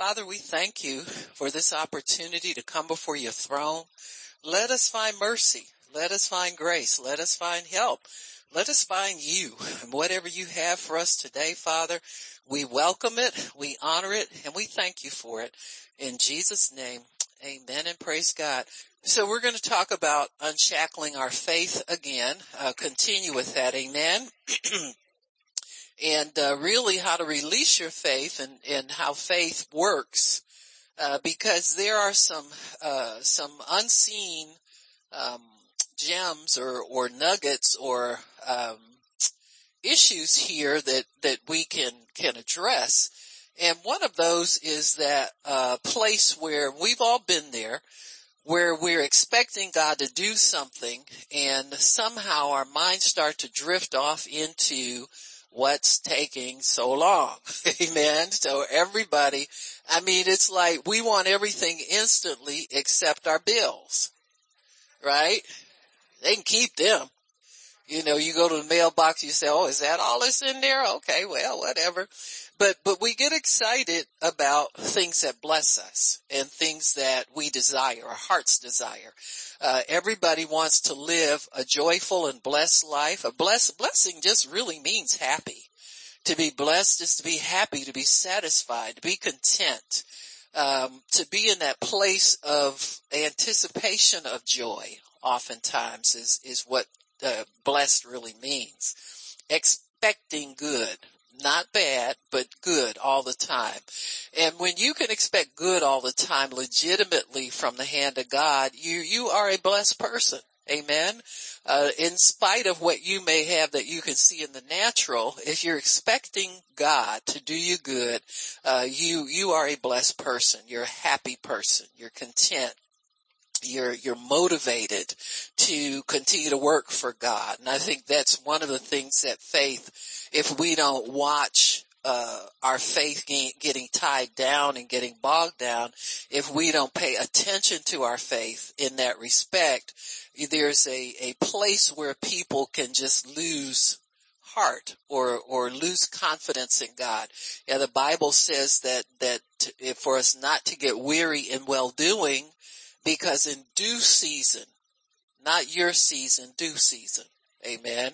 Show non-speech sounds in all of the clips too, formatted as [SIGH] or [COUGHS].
Father, we thank you for this opportunity to come before your throne. Let us find mercy. Let us find grace. Let us find help. Let us find you and whatever you have for us today, Father. We welcome it. We honor it and we thank you for it. In Jesus name, amen and praise God. So we're going to talk about unshackling our faith again, uh, continue with that. Amen. [CLEARS THROAT] and uh, really how to release your faith and, and how faith works. Uh, because there are some, uh, some unseen, um, gems or, or nuggets or, um, issues here that, that we can, can address. And one of those is that, uh, place where we've all been there, where we're expecting God to do something and somehow our minds start to drift off into what's taking so long. [LAUGHS] Amen. So everybody, I mean, it's like we want everything instantly except our bills, right? They can keep them. You know, you go to the mailbox, you say, oh, is that all that's in there? Okay, well, whatever. But, but we get excited about things that bless us and things that we desire, our heart's desire. Uh, everybody wants to live a joyful and blessed life. A bless, blessing just really means happy. To be blessed is to be happy, to be satisfied, to be content, um, to be in that place of anticipation of joy. Oftentimes is is what uh, blessed really means. Expecting good, not bad, but good all the time. And when you can expect good all the time legitimately from the hand of God, you, you are a blessed person. Amen. Uh, in spite of what you may have that you can see in the natural, if you're expecting God to do you good, uh, you you are a blessed person. You're a happy person. You're content you're you're motivated to continue to work for God. And I think that's one of the things that faith, if we don't watch uh, our faith getting tied down and getting bogged down, if we don't pay attention to our faith in that respect, there's a, a place where people can just lose heart or or lose confidence in God. Yeah, the Bible says that that to, for us not to get weary in well doing, because in due season, not your season, due season, amen,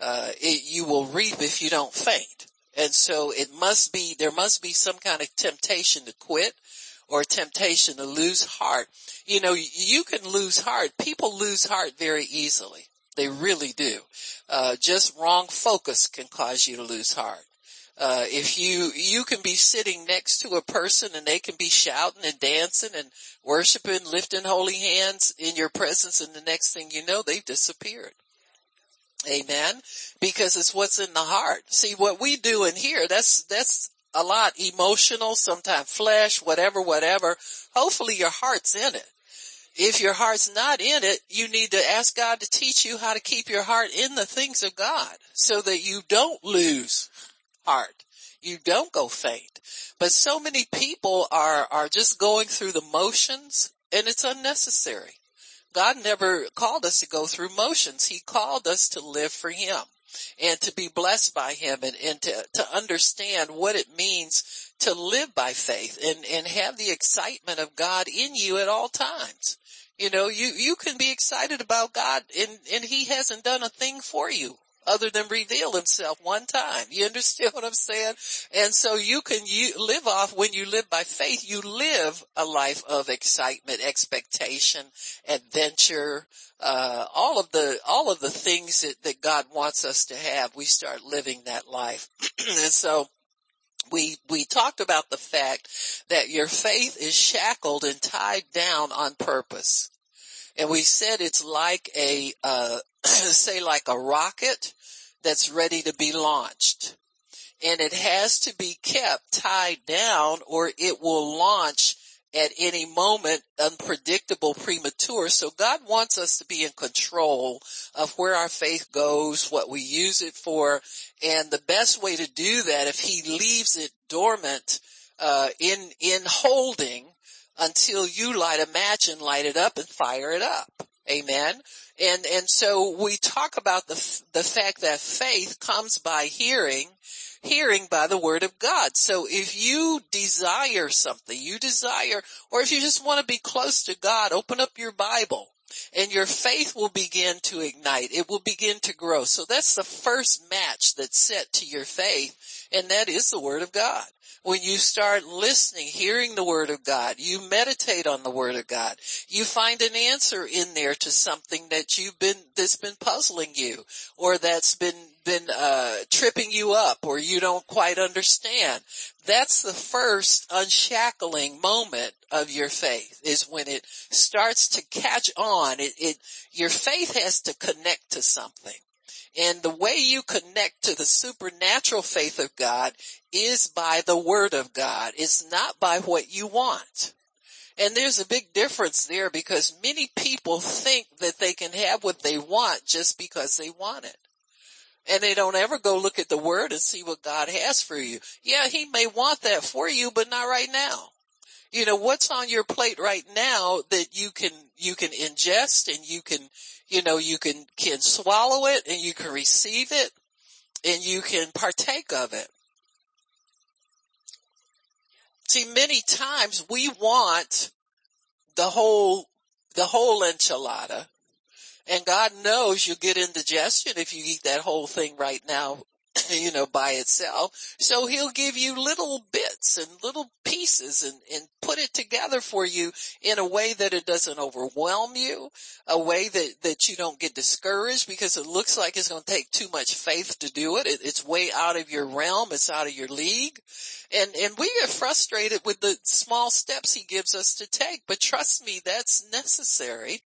uh, it, you will reap if you don't faint. And so it must be, there must be some kind of temptation to quit or temptation to lose heart. You know, you can lose heart. People lose heart very easily. They really do. Uh, just wrong focus can cause you to lose heart. Uh, if you, you can be sitting next to a person and they can be shouting and dancing and worshiping, lifting holy hands in your presence and the next thing you know, they've disappeared. Amen. Because it's what's in the heart. See what we do in here, that's, that's a lot emotional, sometimes flesh, whatever, whatever. Hopefully your heart's in it. If your heart's not in it, you need to ask God to teach you how to keep your heart in the things of God so that you don't lose heart. You don't go faint. But so many people are, are just going through the motions and it's unnecessary. God never called us to go through motions. He called us to live for Him and to be blessed by Him and, and to, to understand what it means to live by faith and, and have the excitement of God in you at all times. You know, you, you can be excited about God and, and He hasn't done a thing for you other than reveal himself one time. You understand what I'm saying? And so you can you live off when you live by faith, you live a life of excitement, expectation, adventure, uh, all of the, all of the things that, that God wants us to have. We start living that life. [CLEARS THROAT] and so we we talked about the fact that your faith is shackled and tied down on purpose and we said it's like a uh, [CLEARS THROAT] say like a rocket that's ready to be launched. And it has to be kept tied down or it will launch at any moment unpredictable premature. So God wants us to be in control of where our faith goes, what we use it for. And the best way to do that, if he leaves it dormant, uh, in, in holding until you light a match and light it up and fire it up. Amen. And, and so we talk about the, the fact that faith comes by hearing hearing by the word of God. So if you desire something, you desire, or if you just want to be close to God, open up your Bible and your faith will begin to ignite. It will begin to grow. So that's the first match that's set to your faith and that is the word of God. When you start listening, hearing the word of God, you meditate on the word of God, you find an answer in there to something that you've been, that's been puzzling you or that's been, been, uh, tripping you up or you don't quite understand. That's the first unshackling moment of your faith is when it starts to catch on. It, it, your faith has to connect to something. And the way you connect to the supernatural faith of God is by the word of God. It's not by what you want. And there's a big difference there because many people think that they can have what they want just because they want it. And they don't ever go look at the word and see what God has for you. Yeah, he may want that for you, but not right now. You know, what's on your plate right now that you can, you can ingest and you can, you know, you can, can swallow it and you can receive it and you can partake of it. See, many times we want the whole, the whole enchilada and God knows you'll get indigestion if you eat that whole thing right now [COUGHS] you know, by itself. So he'll give you little bits and little pieces and, and put it together for you in a way that it doesn't overwhelm you, a way that, that you don't get discouraged because it looks like it's going to take too much faith to do it. it. It's way out of your realm. It's out of your league. And, and we get frustrated with the small steps he gives us to take, but trust me, that's necessary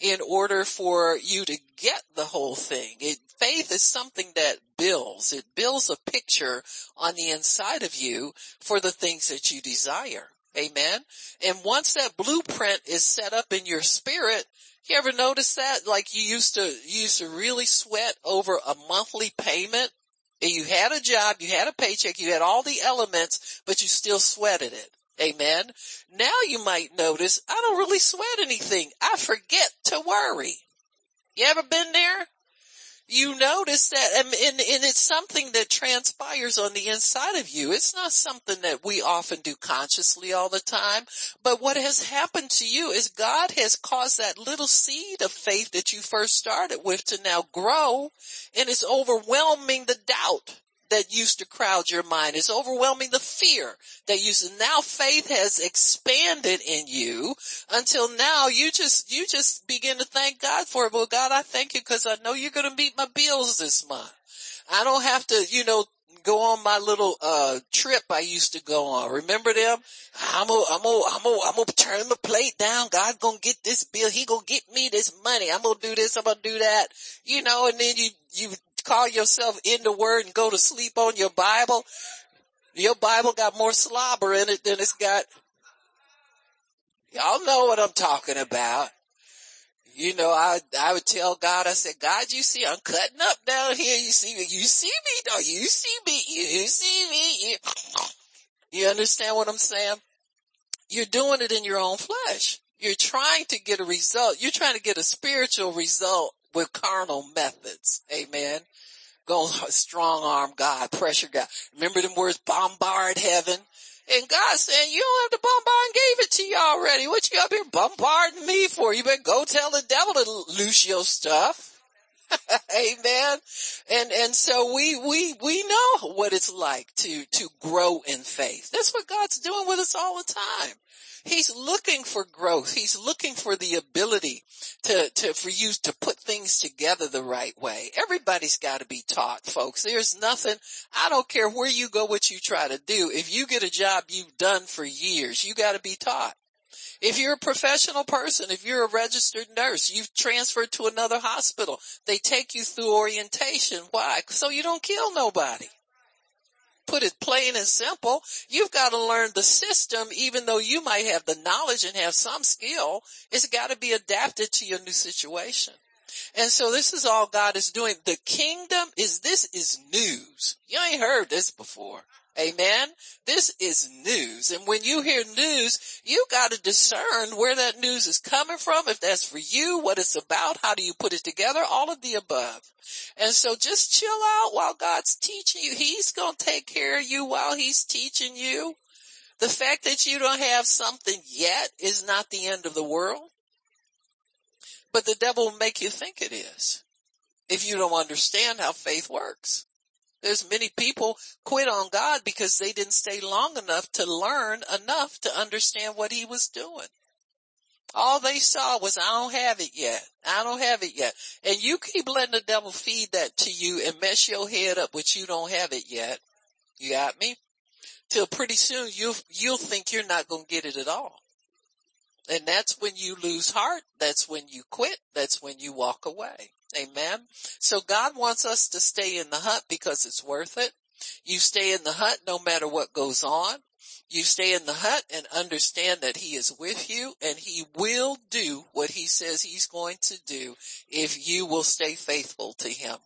in order for you to get the whole thing. It, faith is something that builds. It builds a picture on the inside of you for the things that you desire. Amen. And once that blueprint is set up in your spirit, you ever notice that? Like you used to, you used to really sweat over a monthly payment you had a job, you had a paycheck, you had all the elements, but you still sweated it. Amen. Now you might notice I don't really sweat anything. I forget to worry. You ever been there? You notice that, and, and, and, it's something that transpires on the inside of you. It's not something that we often do consciously all the time, but what has happened to you is God has caused that little seed of faith that you first started with to now grow, and it's overwhelming the doubt that used to crowd your mind. It's overwhelming the fear that used to, now faith has expanded in you until now you just, you just begin to thank God for it. Well, God, I thank you because I know you're going to meet my bills this month. I don't have to, you know, go on my little uh trip I used to go on. Remember them? I'm gonna, I'm gonna, I'm gonna, I'm gonna turn the plate down. God gonna get this bill. He gonna get me this money. I'm gonna do this. I'm gonna do that. You know, and then you, you call yourself in the word and go to sleep on your Bible, your Bible got more slobber in it than it's got. Y'all know what I'm talking about. You know, I, I would tell God, I said, God, you see, I'm cutting up down here. You see me, you see me, you see me, you see me. You, you understand what I'm saying? You're doing it in your own flesh. You're trying to get a result. You're trying to get a spiritual result with carnal methods. Amen. Go strong arm God, pressure God. Remember them words, bombard heaven? And God saying, you don't have to bombard gave it to you already. What you up here bombarding me for? You better go tell the devil to loose your stuff. [LAUGHS] Amen. And, and so we, we, we know what it's like to, to grow in faith. That's what God's doing with us all the time. He's looking for growth. He's looking for the ability to, to, for you to put things together the right way. Everybody's got to be taught, folks. There's nothing, I don't care where you go, what you try to do. If you get a job you've done for years, you got to be taught. If you're a professional person, if you're a registered nurse, you've transferred to another hospital, they take you through orientation. Why? So you don't kill nobody put it plain and simple. You've got to learn the system, even though you might have the knowledge and have some skill. It's got to be adapted to your new situation. And so this is all God is doing. The kingdom is, this is news. You ain't heard this before. Amen. This is news. And when you hear news, You gotta discern where that news is coming from, if that's for you, what it's about, how do you put it together, all of the above. And so just chill out while God's teaching you. He's gonna take care of you while He's teaching you. The fact that you don't have something yet is not the end of the world. But the devil will make you think it is if you don't understand how faith works. There's many people quit on God because they didn't stay long enough to learn enough to understand what he was doing. All they saw was, I don't have it yet. I don't have it yet. And you keep letting the devil feed that to you and mess your head up with you don't have it yet. You got me? Till pretty soon you'll, you'll think you're not going to get it at all. And that's when you lose heart. That's when you quit. That's when you walk away. Amen. So God wants us to stay in the hut because it's worth it. You stay in the hut no matter what goes on. You stay in the hut and understand that he is with you and he will do what he says he's going to do if you will stay faithful to him.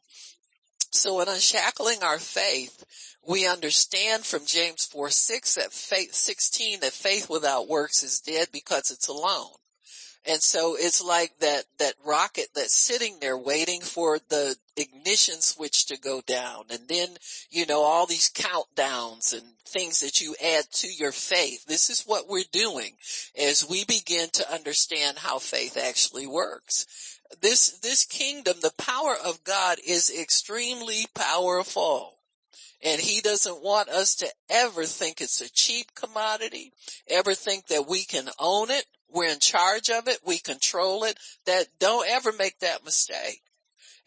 So in unshackling our faith, we understand from James 4, 6 that faith, 16 that faith without works is dead because it's alone. And so it's like that, that rocket that's sitting there waiting for the ignition switch to go down. And then, you know, all these countdowns and things that you add to your faith. This is what we're doing as we begin to understand how faith actually works. This, this kingdom, the power of God is extremely powerful. And he doesn't want us to ever think it's a cheap commodity, ever think that we can own it, we're in charge of it. We control it. That don't ever make that mistake.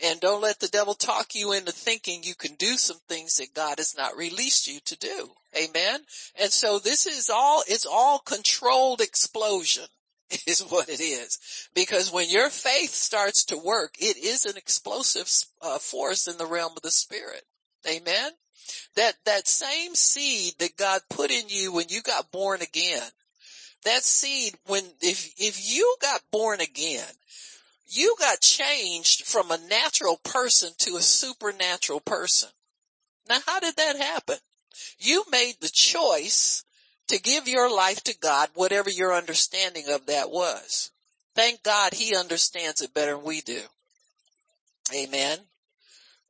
And don't let the devil talk you into thinking you can do some things that God has not released you to do. Amen. And so this is all, it's all controlled explosion [LAUGHS] is what it is. Because when your faith starts to work, it is an explosive uh, force in the realm of the spirit. Amen. That, that same seed that God put in you when you got born again, that seed, when, if, if you got born again, you got changed from a natural person to a supernatural person. Now how did that happen? You made the choice to give your life to God, whatever your understanding of that was. Thank God he understands it better than we do. Amen.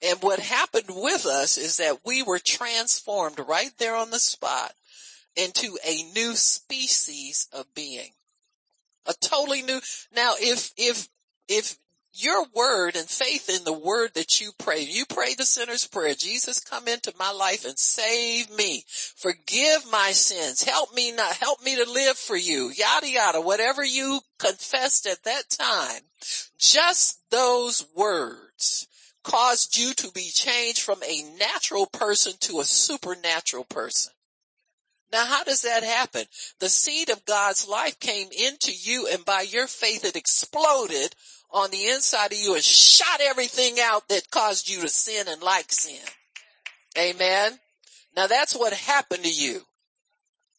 And what happened with us is that we were transformed right there on the spot into a new species of being. A totally new, now if, if, if your word and faith in the word that you pray, you pray the sinner's prayer, Jesus come into my life and save me, forgive my sins, help me not, help me to live for you, yada yada, whatever you confessed at that time, just those words caused you to be changed from a natural person to a supernatural person. Now how does that happen? The seed of God's life came into you and by your faith it exploded on the inside of you and shot everything out that caused you to sin and like sin. Amen. Now that's what happened to you.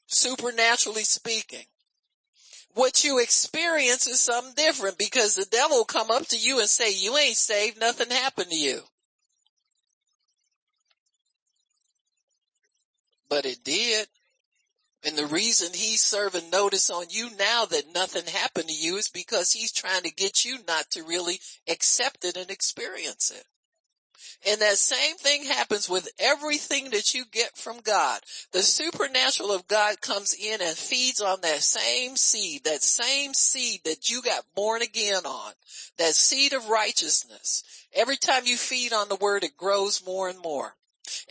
Supernaturally speaking. What you experience is something different because the devil will come up to you and say, you ain't saved, nothing happened to you. But it did. And the reason he's serving notice on you now that nothing happened to you is because he's trying to get you not to really accept it and experience it. And that same thing happens with everything that you get from God. The supernatural of God comes in and feeds on that same seed, that same seed that you got born again on, that seed of righteousness. Every time you feed on the word, it grows more and more.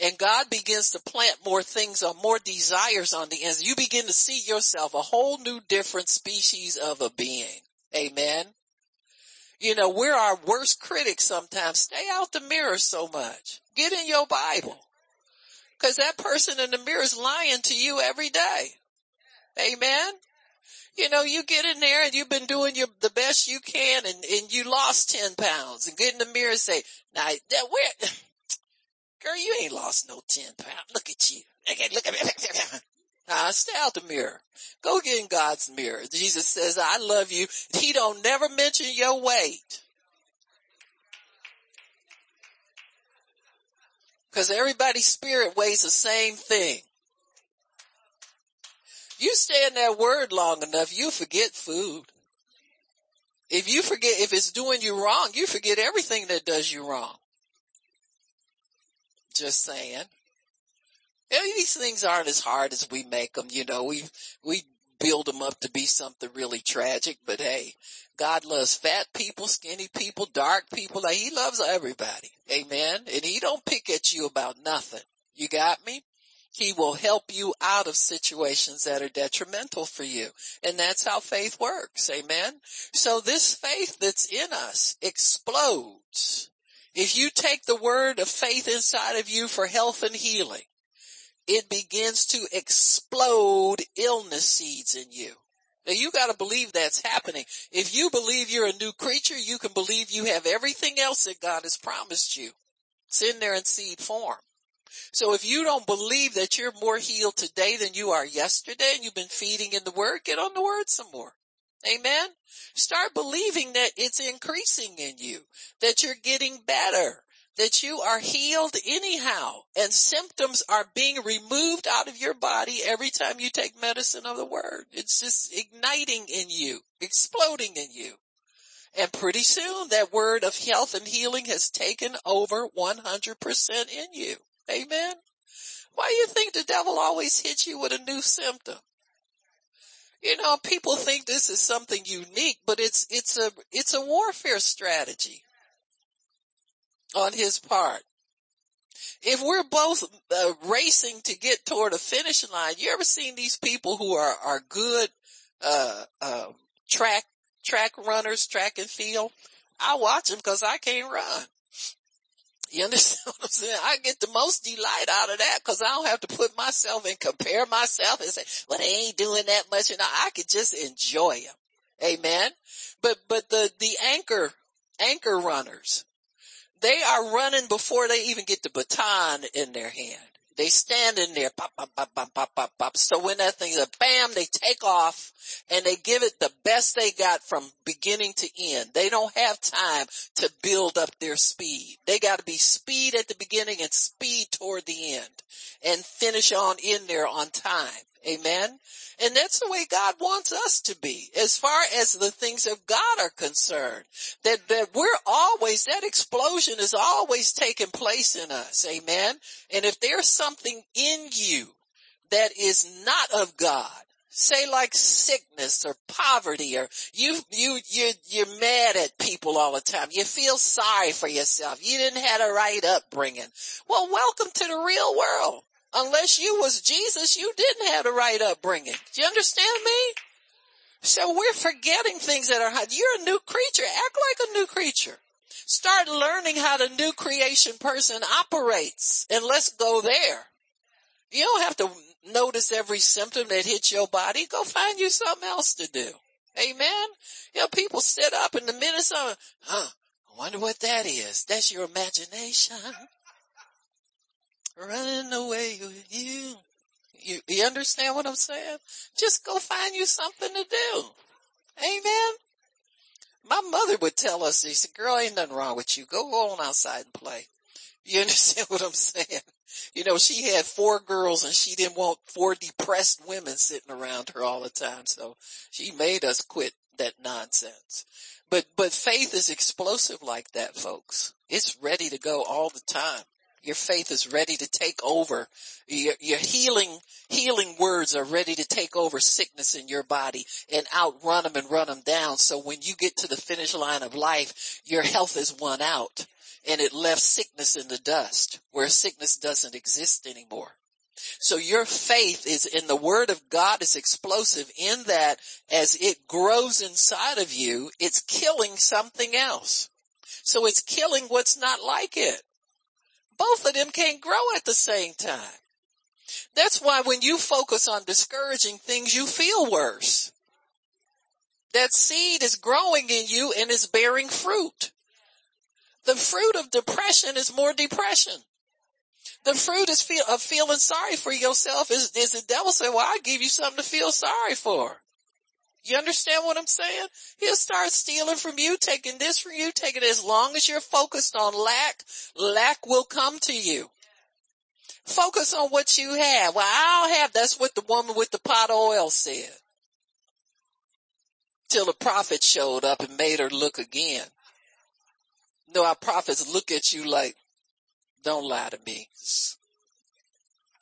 And God begins to plant more things or more desires on the ends. You begin to see yourself a whole new different species of a being. Amen. You know, we're our worst critics sometimes. Stay out the mirror so much. Get in your Bible. Cause that person in the mirror is lying to you every day. Amen. You know, you get in there and you've been doing your, the best you can and, and you lost 10 pounds and get in the mirror and say, now, that, where, Girl, you ain't lost no 10 pounds. Look at you. Look at me. Nah, stay out the mirror. Go get in God's mirror. Jesus says, I love you. He don't never mention your weight. Cause everybody's spirit weighs the same thing. You stay in that word long enough, you forget food. If you forget, if it's doing you wrong, you forget everything that does you wrong. Just saying. These things aren't as hard as we make them. You know, we, we build them up to be something really tragic, but hey, God loves fat people, skinny people, dark people. Like he loves everybody. Amen. And he don't pick at you about nothing. You got me? He will help you out of situations that are detrimental for you. And that's how faith works. Amen. So this faith that's in us explodes. If you take the word of faith inside of you for health and healing, it begins to explode illness seeds in you. Now you gotta believe that's happening. If you believe you're a new creature, you can believe you have everything else that God has promised you. It's in there in seed form. So if you don't believe that you're more healed today than you are yesterday and you've been feeding in the word, get on the word some more. Amen. Start believing that it's increasing in you, that you're getting better, that you are healed anyhow and symptoms are being removed out of your body every time you take medicine of the word. It's just igniting in you, exploding in you. And pretty soon that word of health and healing has taken over 100% in you. Amen. Why do you think the devil always hits you with a new symptom? You know, people think this is something unique, but it's, it's a, it's a warfare strategy on his part. If we're both uh, racing to get toward a finish line, you ever seen these people who are, are good, uh, uh, track, track runners, track and field? I watch them cause I can't run. You understand [LAUGHS] what I'm saying? I get the most delight out of that because I don't have to put myself and compare myself and say, well, they ain't doing that much. And I could just enjoy them. Amen. But, but the, the anchor, anchor runners, they are running before they even get the baton in their hand. They stand in there, pop, pop, pop, pop, pop, pop, pop. So when that thing is a bam, they take off and they give it the best they got from beginning to end. They don't have time to build up their speed. They got to be speed at the beginning and speed toward the end and finish on in there on time. Amen. And that's the way God wants us to be as far as the things of God are concerned. That, that we're always, that explosion is always taking place in us. Amen. And if there's something in you that is not of God, say like sickness or poverty or you, you, you, you're mad at people all the time. You feel sorry for yourself. You didn't have a right upbringing. Well, welcome to the real world. Unless you was Jesus, you didn't have the right upbringing. Do you understand me? So we're forgetting things that are, you're a new creature. Act like a new creature. Start learning how the new creation person operates and let's go there. You don't have to notice every symptom that hits your body. Go find you something else to do. Amen. You know, people sit up in the minute something, huh, I wonder what that is. That's your imagination running away with you. You, you understand what I'm saying? Just go find you something to do. Amen. My mother would tell us, she said, girl, ain't nothing wrong with you. Go on outside and play. You [LAUGHS] understand what I'm saying? You know, she had four girls and she didn't want four depressed women sitting around her all the time. So she made us quit that nonsense. But, but faith is explosive like that, folks. It's ready to go all the time. Your faith is ready to take over. Your, your, healing, healing words are ready to take over sickness in your body and outrun them and run them down. So when you get to the finish line of life, your health is won out and it left sickness in the dust where sickness doesn't exist anymore. So your faith is in the word of God is explosive in that as it grows inside of you, it's killing something else. So it's killing what's not like it. Both of them can't grow at the same time. That's why when you focus on discouraging things, you feel worse. That seed is growing in you and is bearing fruit. The fruit of depression is more depression. The fruit is feel, of feeling sorry for yourself is, is the devil say, well, I give you something to feel sorry for. You understand what I'm saying? He'll start stealing from you, taking this from you, taking it as long as you're focused on lack, lack will come to you. Focus on what you have. Well, I'll have, that's what the woman with the pot of oil said. Till the prophet showed up and made her look again. No, our prophets look at you like, don't lie to me.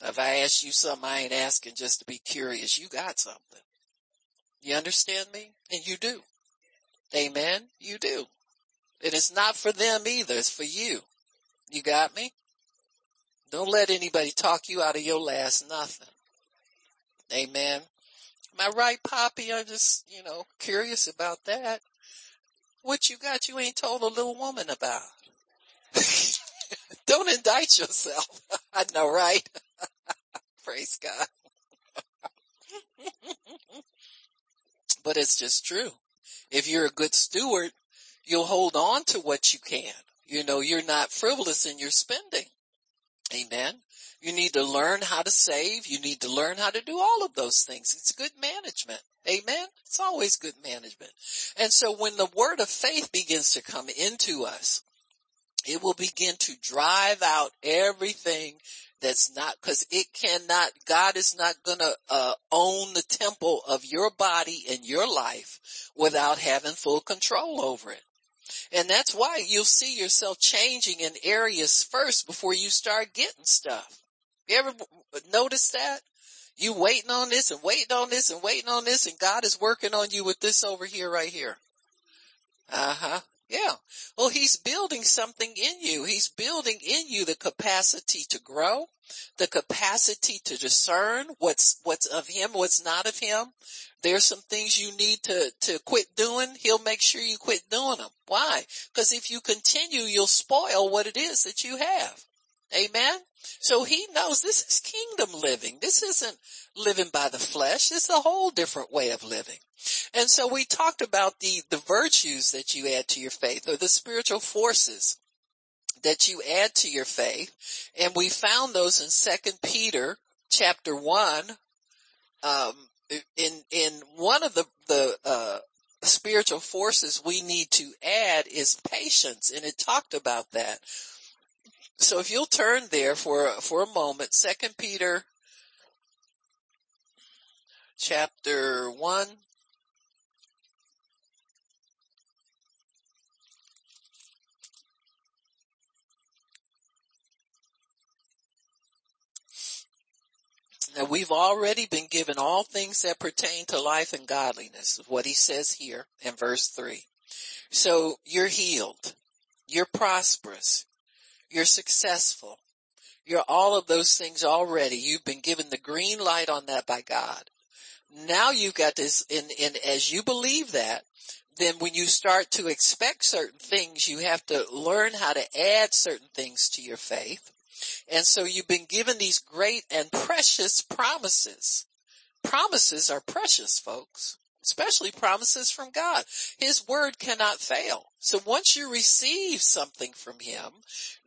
If I ask you something, I ain't asking just to be curious. You got something. You understand me? And you do. Amen. You do. And it's not for them either. It's for you. You got me? Don't let anybody talk you out of your last nothing. Amen. Am I right, Poppy? I'm just, you know, curious about that. What you got you ain't told a little woman about. [LAUGHS] Don't indict yourself. [LAUGHS] I know, right? [LAUGHS] Praise God. But it's just true. If you're a good steward, you'll hold on to what you can. You know, you're not frivolous in your spending. Amen. You need to learn how to save. You need to learn how to do all of those things. It's good management. Amen. It's always good management. And so when the word of faith begins to come into us, it will begin to drive out everything that's not, cause it cannot, God is not gonna, uh, own the temple of your body and your life without having full control over it. And that's why you'll see yourself changing in areas first before you start getting stuff. You ever notice that? You waiting on this and waiting on this and waiting on this and God is working on you with this over here right here. Uh huh. Yeah. Well, he's building something in you. He's building in you the capacity to grow, the capacity to discern what's, what's of him, what's not of him. There's some things you need to, to quit doing. He'll make sure you quit doing them. Why? Because if you continue, you'll spoil what it is that you have. Amen. So he knows this is kingdom living. This isn't living by the flesh. It's a whole different way of living. And so we talked about the, the virtues that you add to your faith or the spiritual forces that you add to your faith. And we found those in second Peter chapter one. Um, in, in one of the, the, uh, spiritual forces we need to add is patience. And it talked about that. So if you'll turn there for, for a moment, second Peter chapter one, Now we've already been given all things that pertain to life and godliness, what he says here in verse three. So you're healed. You're prosperous. You're successful. You're all of those things already. You've been given the green light on that by God. Now you've got this, and, and as you believe that, then when you start to expect certain things, you have to learn how to add certain things to your faith. And so you've been given these great and precious promises. Promises are precious, folks especially promises from God. His word cannot fail. So once you receive something from him,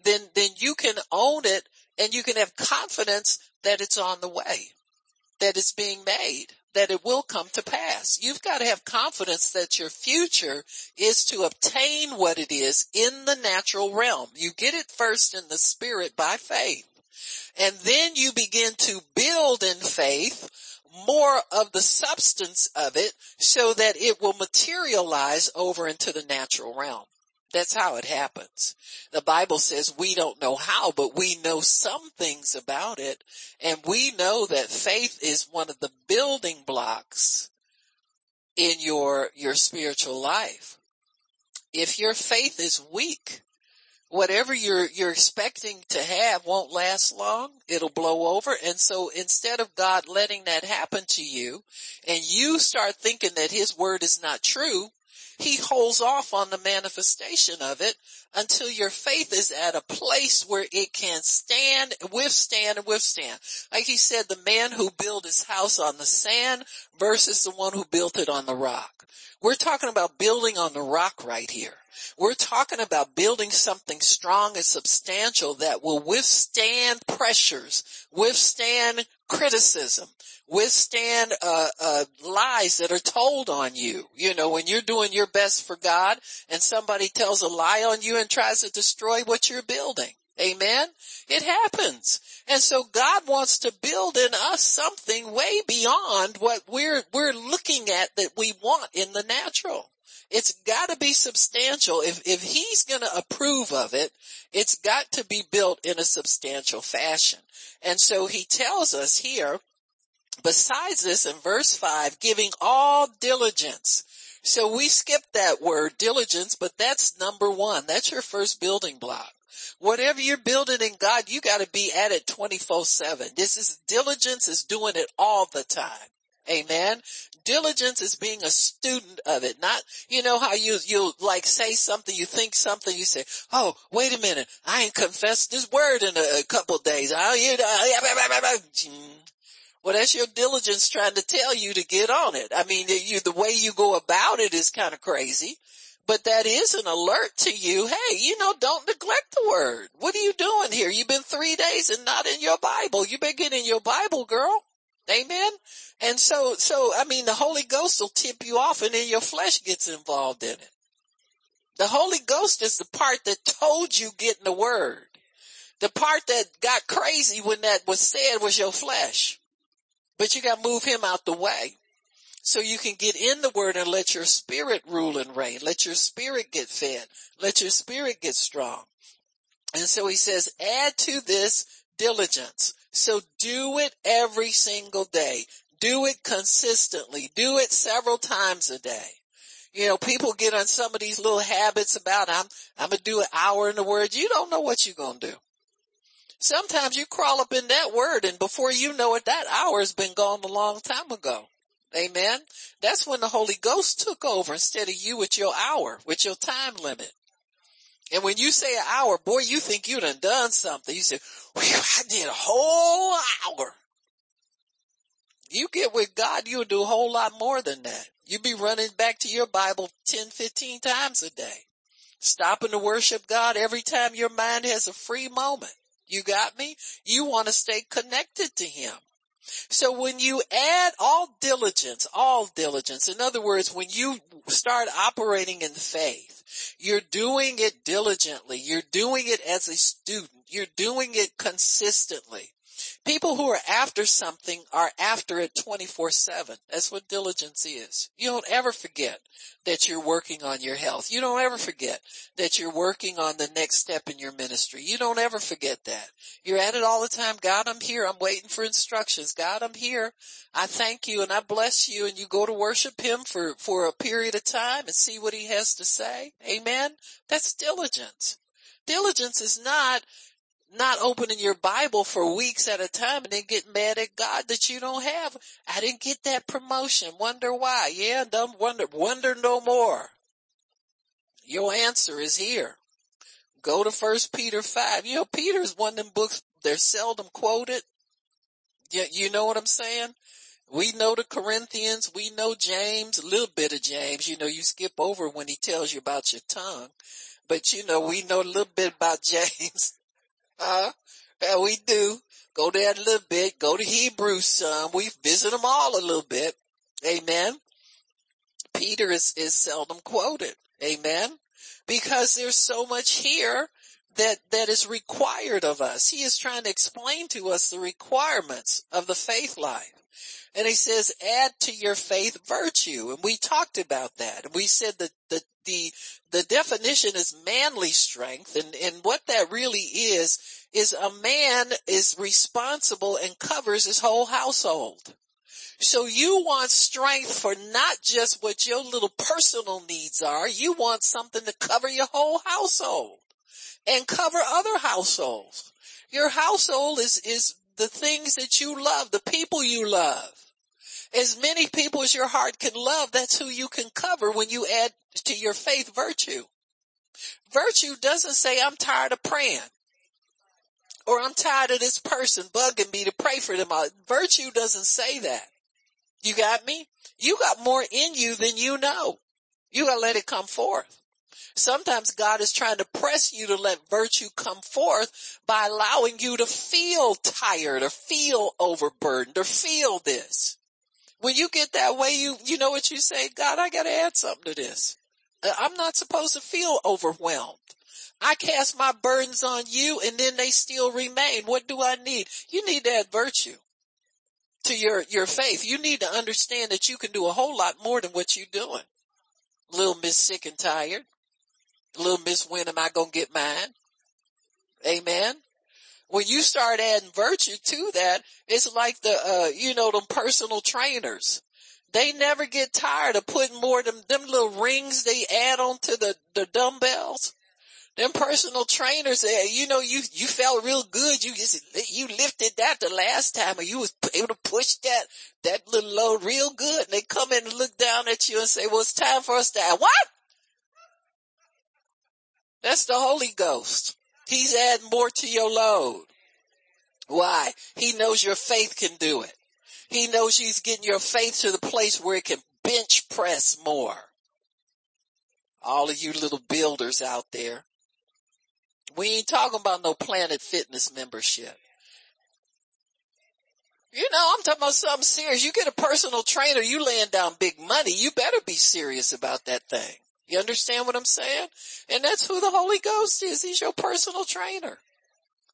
then, then you can own it and you can have confidence that it's on the way, that it's being made, that it will come to pass. You've got to have confidence that your future is to obtain what it is in the natural realm. You get it first in the spirit by faith. And then you begin to build in faith more of the substance of it so that it will materialize over into the natural realm. That's how it happens. The Bible says we don't know how, but we know some things about it. And we know that faith is one of the building blocks in your, your spiritual life. If your faith is weak, whatever you're, you're expecting to have won't last long. It'll blow over. And so instead of God letting that happen to you and you start thinking that his word is not true, he holds off on the manifestation of it until your faith is at a place where it can stand, withstand and withstand. Like he said, the man who built his house on the sand versus the one who built it on the rock. We're talking about building on the rock right here. We're talking about building something strong and substantial that will withstand pressures, withstand criticism, withstand uh, uh, lies that are told on you. You know, when you're doing your best for God and somebody tells a lie on you and tries to destroy what you're building. Amen. It happens. And so God wants to build in us something way beyond what we're, we're looking at that we want in the natural. It's gotta be substantial. If, if he's gonna approve of it, it's got to be built in a substantial fashion. And so he tells us here, besides this in verse five, giving all diligence. So we skipped that word diligence, but that's number one. That's your first building block. Whatever you're building in God, you gotta be at it 24-7. This is diligence is doing it all the time. Amen. Diligence is being a student of it. Not, you know how you, you like say something, you think something, you say, oh, wait a minute, I ain't confessed this word in a, a couple days. Oh, you know, well, that's your diligence trying to tell you to get on it. I mean, you, the way you go about it is kind of crazy. But that is an alert to you. Hey, you know, don't neglect the word. What are you doing here? You've been three days and not in your Bible. You better get in your Bible, girl. Amen. And so, so, I mean, the Holy Ghost will tip you off and then your flesh gets involved in it. The Holy Ghost is the part that told you get in the word. The part that got crazy when that was said was your flesh. But you got to move him out the way so you can get in the word and let your spirit rule and reign. Let your spirit get fed. Let your spirit get strong. And so he says, add to this diligence. So do it every single day. Do it consistently. Do it several times a day. You know, people get on some of these little habits about I'm, I'm gonna do an hour in the word. You don't know what you're gonna do. Sometimes you crawl up in that word and before you know it, that hour has been gone a long time ago. Amen. That's when the Holy Ghost took over instead of you with your hour, with your time limit. And when you say an hour, boy, you think you done done something. You say, I did a whole hour. You get with God, you'll do a whole lot more than that. You'll be running back to your Bible 10, 15 times a day. Stopping to worship God every time your mind has a free moment. You got me? You want to stay connected to Him. So when you add all diligence, all diligence, in other words, when you start operating in faith, you're doing it diligently. You're doing it as a student. You're doing it consistently. People who are after something are after it 24-7. That's what diligence is. You don't ever forget that you're working on your health. You don't ever forget that you're working on the next step in your ministry. You don't ever forget that. You're at it all the time. God, I'm here. I'm waiting for instructions. God, I'm here. I thank you and I bless you and you go to worship him for, for a period of time and see what he has to say. Amen. That's diligence. Diligence is not not opening your Bible for weeks at a time and then get mad at God that you don't have. I didn't get that promotion. Wonder why? Yeah, don't wonder, wonder no more. Your answer is here. Go to first Peter five. You know, Peter's one of them books, they're seldom quoted. You, you know what I'm saying? We know the Corinthians, we know James, a little bit of James, you know, you skip over when he tells you about your tongue. But you know, we know a little bit about [LAUGHS] James. Uh, we do. Go there a little bit. Go to Hebrews some. We visit them all a little bit. Amen. Peter is, is seldom quoted. Amen. Because there's so much here that, that is required of us. He is trying to explain to us the requirements of the faith life. And he says, add to your faith virtue. And we talked about that. And we said that the, the, the definition is manly strength. And, and what that really is, is a man is responsible and covers his whole household. So you want strength for not just what your little personal needs are. You want something to cover your whole household and cover other households. Your household is, is the things that you love, the people you love. As many people as your heart can love, that's who you can cover when you add to your faith virtue. Virtue doesn't say I'm tired of praying or I'm tired of this person bugging me to pray for them. Uh, virtue doesn't say that. You got me? You got more in you than you know. You gotta let it come forth. Sometimes God is trying to press you to let virtue come forth by allowing you to feel tired or feel overburdened or feel this. When you get that way, you, you know what you say, God, I gotta add something to this. Uh, I'm not supposed to feel overwhelmed. I cast my burdens on you and then they still remain. What do I need? You need to add virtue to your, your faith. You need to understand that you can do a whole lot more than what you're doing. Little Miss Sick and Tired. Little Miss When Am I Gonna Get Mine? Amen. When you start adding virtue to that, it's like the, uh, you know, them personal trainers. They never get tired of putting more them, them little rings they add onto the, the dumbbells. Them personal trainers, uh, you know, you, you felt real good. You just, you lifted that the last time or you was able to push that, that little load real good. And they come in and look down at you and say, well, it's time for us to add. What? That's the Holy Ghost. He's adding more to your load. Why? He knows your faith can do it. He knows he's getting your faith to the place where it can bench press more. All of you little builders out there. We ain't talking about no Planet Fitness membership. You know, I'm talking about something serious. You get a personal trainer, you laying down big money, you better be serious about that thing. You understand what I'm saying? And that's who the Holy Ghost is. He's your personal trainer.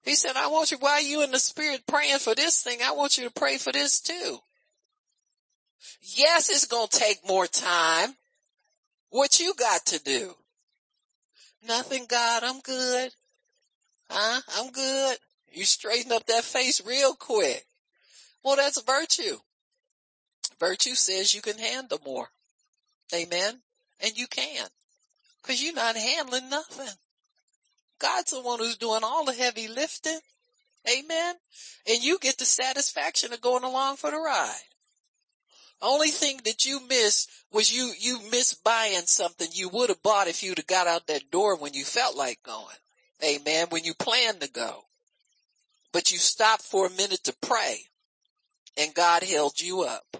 He said, I want you, while you in the spirit praying for this thing, I want you to pray for this too. Yes, it's going to take more time. What you got to do? Nothing, God. I'm good. Huh? I'm good. You straighten up that face real quick. Well, that's virtue. Virtue says you can handle more. Amen. And you can. Cause you're not handling nothing. God's the one who's doing all the heavy lifting. Amen. And you get the satisfaction of going along for the ride. Only thing that you missed was you, you missed buying something you would have bought if you'd have got out that door when you felt like going. Amen. When you planned to go. But you stopped for a minute to pray and God held you up.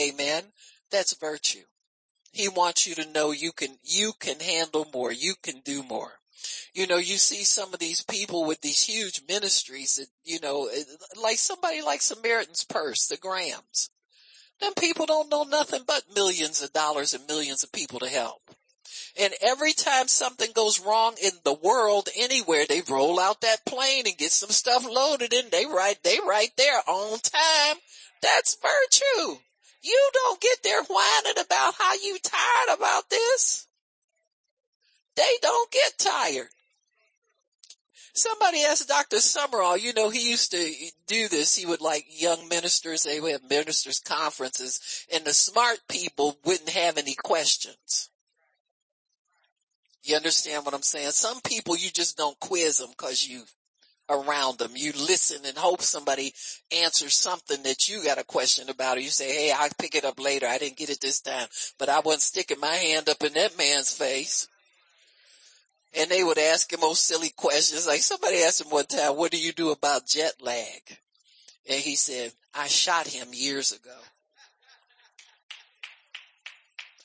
Amen. That's virtue. He wants you to know you can, you can handle more. You can do more. You know, you see some of these people with these huge ministries that, you know, eh, like somebody like Samaritan's Purse, the Grahams. Them people don't know nothing but millions of dollars and millions of people to help. And every time something goes wrong in the world anywhere, they roll out that plane and get some stuff loaded in. They right, they right there on time. That's virtue. You don't get there whining about how you tired about this. They don't get tired. Somebody asked Dr. Sumrall, you know, he used to do this. He would like young ministers, they would have ministers conferences and the smart people wouldn't have any questions. You understand what I'm saying? Some people you just don't quiz them cause you around them. You listen and hope somebody answers something that you got a question about or you say, Hey, I'll pick it up later. I didn't get it this time, but I wasn't sticking my hand up in that man's face. And they would ask him most silly questions. Like somebody asked him one time, what do you do about jet lag? And he said, I shot him years ago.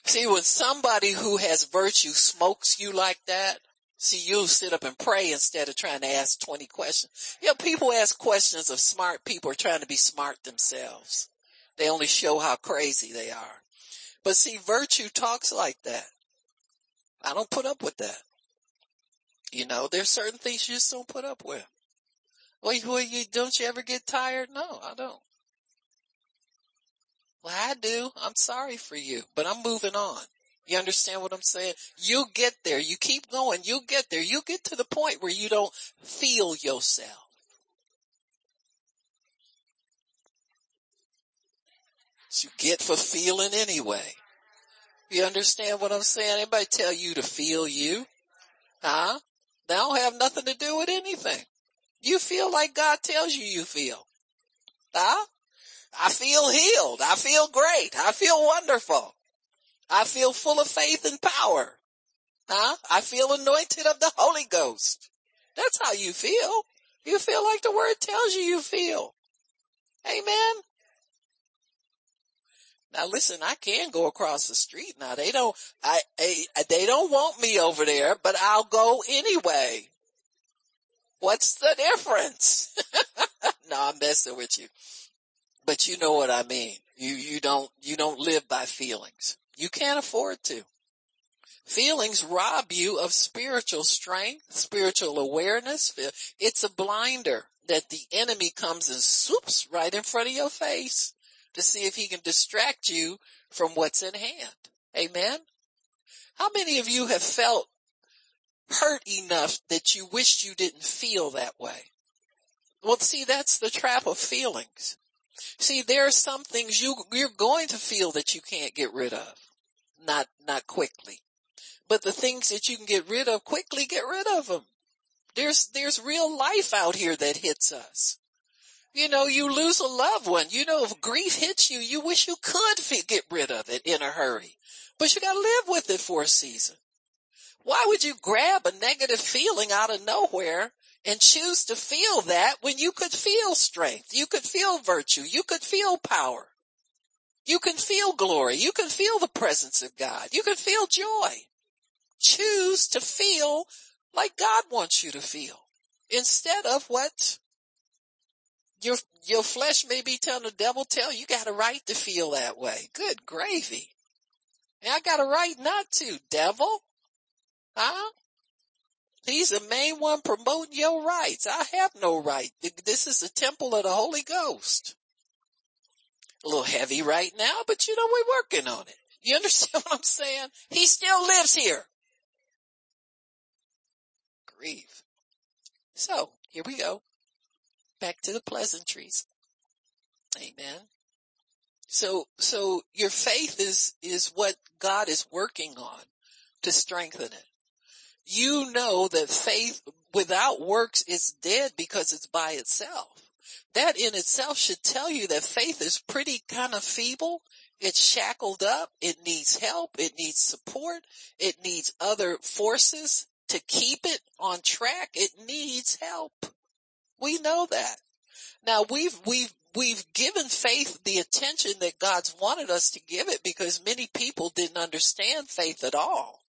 See, when somebody who has virtue smokes you like that, See, you sit up and pray instead of trying to ask 20 questions. You know, people ask questions of smart people are trying to be smart themselves. They only show how crazy they are. But see, virtue talks like that. I don't put up with that. You know, there's certain things you just don't put up with. Well, well you, don't you ever get tired? No, I don't. Well, I do. I'm sorry for you, but I'm moving on. You understand what I'm saying? You'll get there. You keep going. You'll get there. You'll get to the point where you don't feel yourself. you get for feeling anyway. You understand what I'm saying? Anybody tell you to feel you? Huh? They don't have nothing to do with anything. You feel like God tells you you feel. Huh? I feel healed. I feel great. I feel wonderful. I feel full of faith and power. Huh? I feel anointed of the Holy Ghost. That's how you feel. You feel like the word tells you you feel. Amen. Now listen, I can go across the street now. They don't, I, I, they don't want me over there, but I'll go anyway. What's the difference? [LAUGHS] no, I'm messing with you. But you know what I mean. You, you don't, you don't live by feelings. You can't afford to. Feelings rob you of spiritual strength, spiritual awareness. It's a blinder that the enemy comes and swoops right in front of your face to see if he can distract you from what's in hand. Amen. How many of you have felt hurt enough that you wished you didn't feel that way? Well, see, that's the trap of feelings. See, there are some things you, you're going to feel that you can't get rid of. Not, not quickly. But the things that you can get rid of quickly, get rid of them. There's, there's real life out here that hits us. You know, you lose a loved one. You know, if grief hits you, you wish you could get rid of it in a hurry, but you gotta live with it for a season. Why would you grab a negative feeling out of nowhere and choose to feel that when you could feel strength, you could feel virtue, you could feel power, you can feel glory, you can feel the presence of God, you can feel joy. Choose to feel like God wants you to feel instead of what your, your flesh may be telling the devil, tell you got a right to feel that way. Good gravy. And I got a right not to, devil. Huh? He's the main one promoting your rights. I have no right. This is the temple of the Holy Ghost. A little heavy right now, but you know, we're working on it. You [LAUGHS] understand what I'm saying? He still lives here. Grieve. So, here we go. Back to the pleasantries. Amen. So, so your faith is, is what God is working on to strengthen it. You know that faith without works is dead because it's by itself. That in itself should tell you that faith is pretty kind of feeble. It's shackled up. It needs help. It needs support. It needs other forces to keep it on track. It needs help. We know that. Now we've, we've, we've given faith the attention that God's wanted us to give it because many people didn't understand faith at all.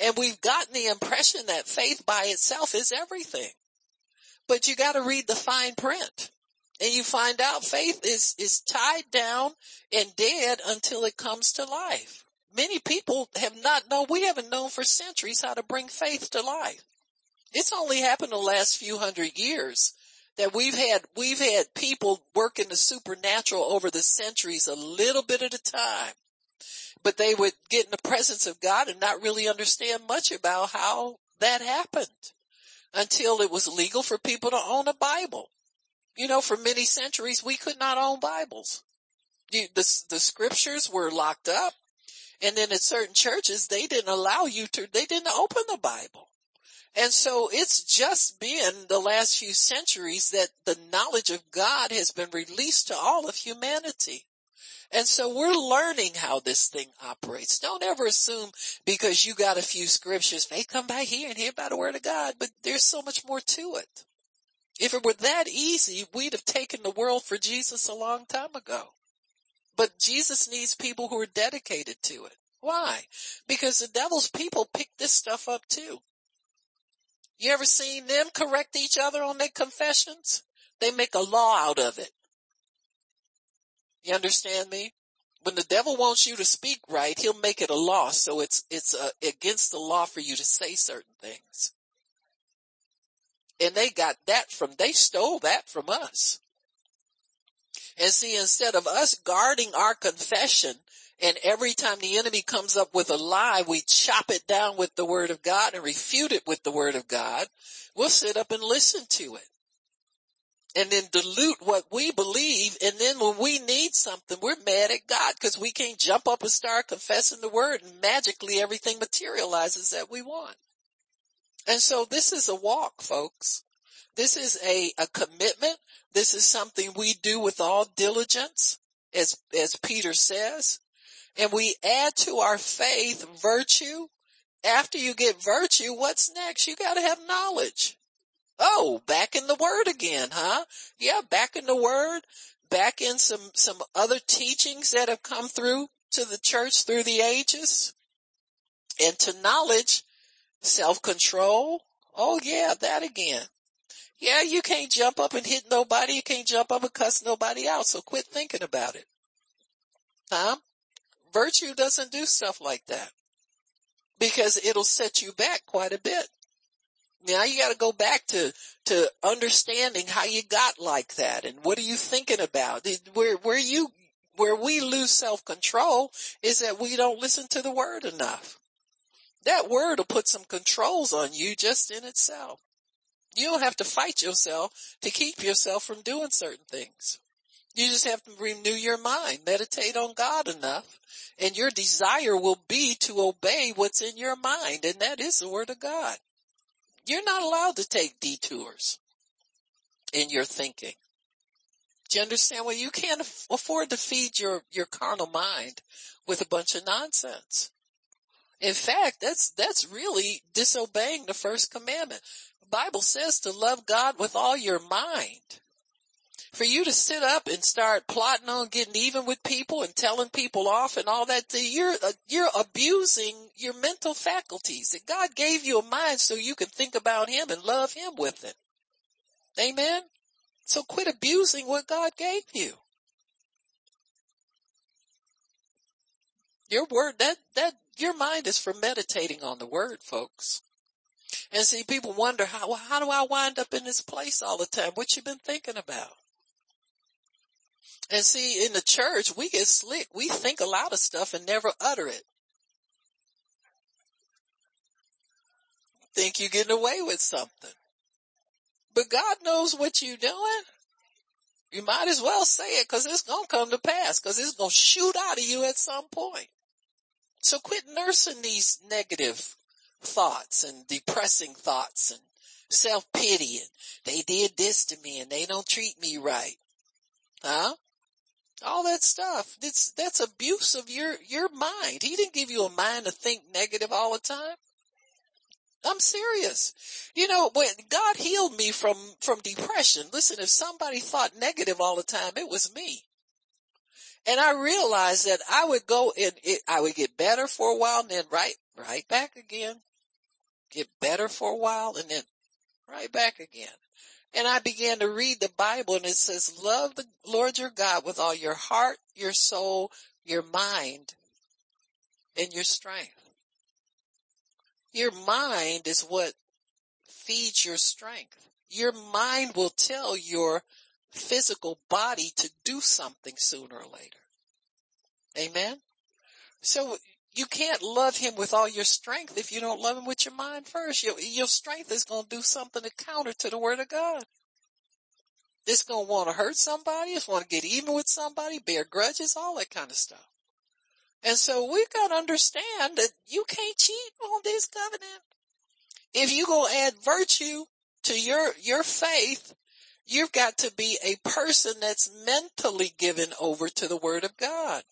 And we've gotten the impression that faith by itself is everything. But you gotta read the fine print. And you find out faith is, is tied down and dead until it comes to life. Many people have not known, we haven't known for centuries how to bring faith to life. It's only happened the last few hundred years that we've had, we've had people work in the supernatural over the centuries a little bit at a time. But they would get in the presence of God and not really understand much about how that happened until it was legal for people to own a Bible. You know, for many centuries we could not own Bibles. The, the, the scriptures were locked up and then at certain churches they didn't allow you to, they didn't open the Bible. And so it's just been the last few centuries that the knowledge of God has been released to all of humanity. And so we're learning how this thing operates. Don't ever assume because you got a few scriptures, they come by here and hear about the word of God, but there's so much more to it. If it were that easy, we'd have taken the world for Jesus a long time ago. But Jesus needs people who are dedicated to it. Why? Because the devil's people pick this stuff up too. You ever seen them correct each other on their confessions? They make a law out of it. You understand me? When the devil wants you to speak right, he'll make it a law. So it's, it's uh, against the law for you to say certain things. And they got that from, they stole that from us. And see, instead of us guarding our confession and every time the enemy comes up with a lie, we chop it down with the word of God and refute it with the word of God. We'll sit up and listen to it and then dilute what we believe. And then when we need something, we're mad at God because we can't jump up and start confessing the word and magically everything materializes that we want. And so this is a walk, folks. This is a, a commitment. This is something we do with all diligence, as, as Peter says. And we add to our faith virtue. After you get virtue, what's next? You gotta have knowledge. Oh, back in the word again, huh? Yeah, back in the word, back in some, some other teachings that have come through to the church through the ages. And to knowledge, self-control. Oh yeah, that again. Yeah, you can't jump up and hit nobody. You can't jump up and cuss nobody out. So quit thinking about it. Huh? Virtue doesn't do stuff like that. because it'll set you back quite a bit. Now you gotta go back to, to understanding how you got like that and what are you thinking about? Where, where you, where we lose self-control is that we don't listen to the word enough. That word will put some controls on you just in itself. You don't have to fight yourself to keep yourself from doing certain things. You just have to renew your mind, meditate on God enough, and your desire will be to obey what's in your mind, and that is the word of God. You're not allowed to take detours in your thinking. Do you understand? Well, you can't afford to feed your, your carnal mind with a bunch of nonsense. In fact, that's, that's really disobeying the first commandment. The Bible says to love God with all your mind. For you to sit up and start plotting on getting even with people and telling people off and all that, you're, uh, you're abusing your mental faculties. That God gave you a mind so you can think about Him and love Him with it. Amen? So quit abusing what God gave you. Your word, that, that, your mind is for meditating on the word, folks. And see, people wonder how, well, how do I wind up in this place all the time? What you been thinking about? And see, in the church, we get slick. We think a lot of stuff and never utter it. Think you're getting away with something. But God knows what you're doing. You might as well say it cause it's gonna come to pass cause it's gonna shoot out of you at some point. So quit nursing these negative thoughts and depressing thoughts and self-pity and they did this to me and they don't treat me right. Huh? All that stuff. That's, that's abuse of your, your mind. He didn't give you a mind to think negative all the time. I'm serious. You know, when God healed me from, from depression, listen, if somebody thought negative all the time, it was me. And I realized that I would go and it, I would get better for a while and then right, right back again. Get better for a while and then right back again. And I began to read the Bible and it says, love the Lord your God with all your heart, your soul, your mind, and your strength. Your mind is what feeds your strength. Your mind will tell your physical body to do something sooner or later. Amen. So you can't love him with all your strength if you don't love him with your mind first. Your, your strength is going to do something to counter to the word of God. It's going to want to hurt somebody. It's want to get even with somebody, bear grudges, all that kind of stuff. And so we've got to understand that you can't cheat on this covenant. If you go add virtue to your, your faith, you've got to be a person that's mentally given over to the word of God.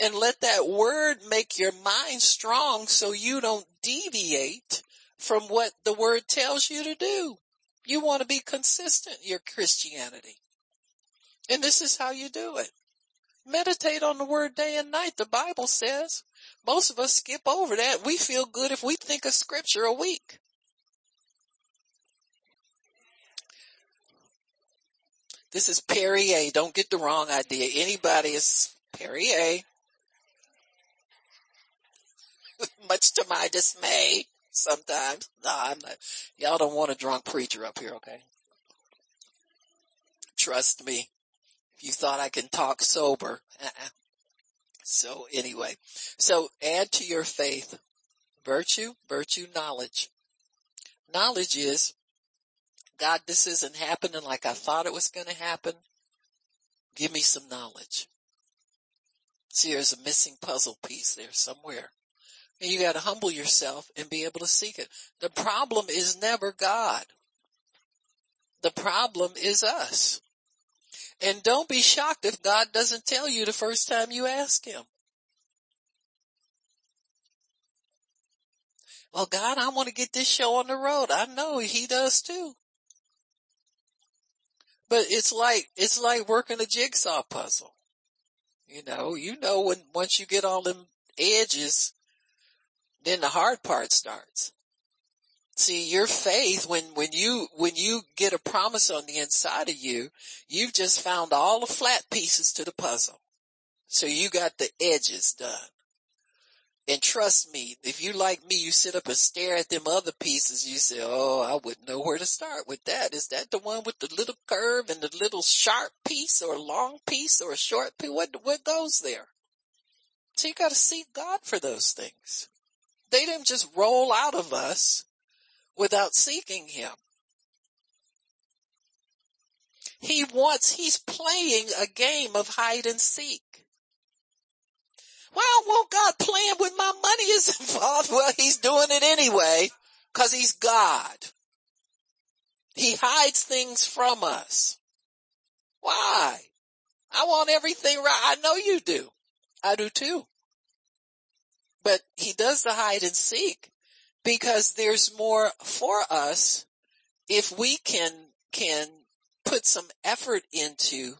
And let that word make your mind strong so you don't deviate from what the word tells you to do. You want to be consistent in your Christianity. And this is how you do it. Meditate on the word day and night. The Bible says most of us skip over that. We feel good if we think of scripture a week. This is Perrier. Don't get the wrong idea. Anybody is Perrier. [LAUGHS] Much to my dismay sometimes. No, I'm not. Y'all don't want a drunk preacher up here, okay? Trust me. If you thought I can talk sober. Uh-uh. So anyway, so add to your faith virtue, virtue, knowledge. Knowledge is, God, this isn't happening like I thought it was going to happen. Give me some knowledge. See, there's a missing puzzle piece there somewhere. And you got to humble yourself and be able to seek it. The problem is never God. The problem is us. And don't be shocked if God doesn't tell you the first time you ask him. Well, God, I want to get this show on the road. I know he does too. But it's like, it's like working a jigsaw puzzle. You know, you know when, once you get all them edges, then the hard part starts. See, your faith, when, when you, when you get a promise on the inside of you, you've just found all the flat pieces to the puzzle. So you got the edges done. And trust me, if you like me, you sit up and stare at them other pieces, you say, oh, I wouldn't know where to start with that. Is that the one with the little curve and the little sharp piece or long piece or a short piece? What, what goes there? So you gotta seek God for those things. They didn't just roll out of us without seeking Him. He wants, he's playing a game of hide and seek. Well, won't God playing when my money is [LAUGHS] involved? Well, he's doing it anyway because he's God. He hides things from us. Why? I want everything right. I know you do. I do too. But he does the hide and seek because there's more for us if we can, can put some effort into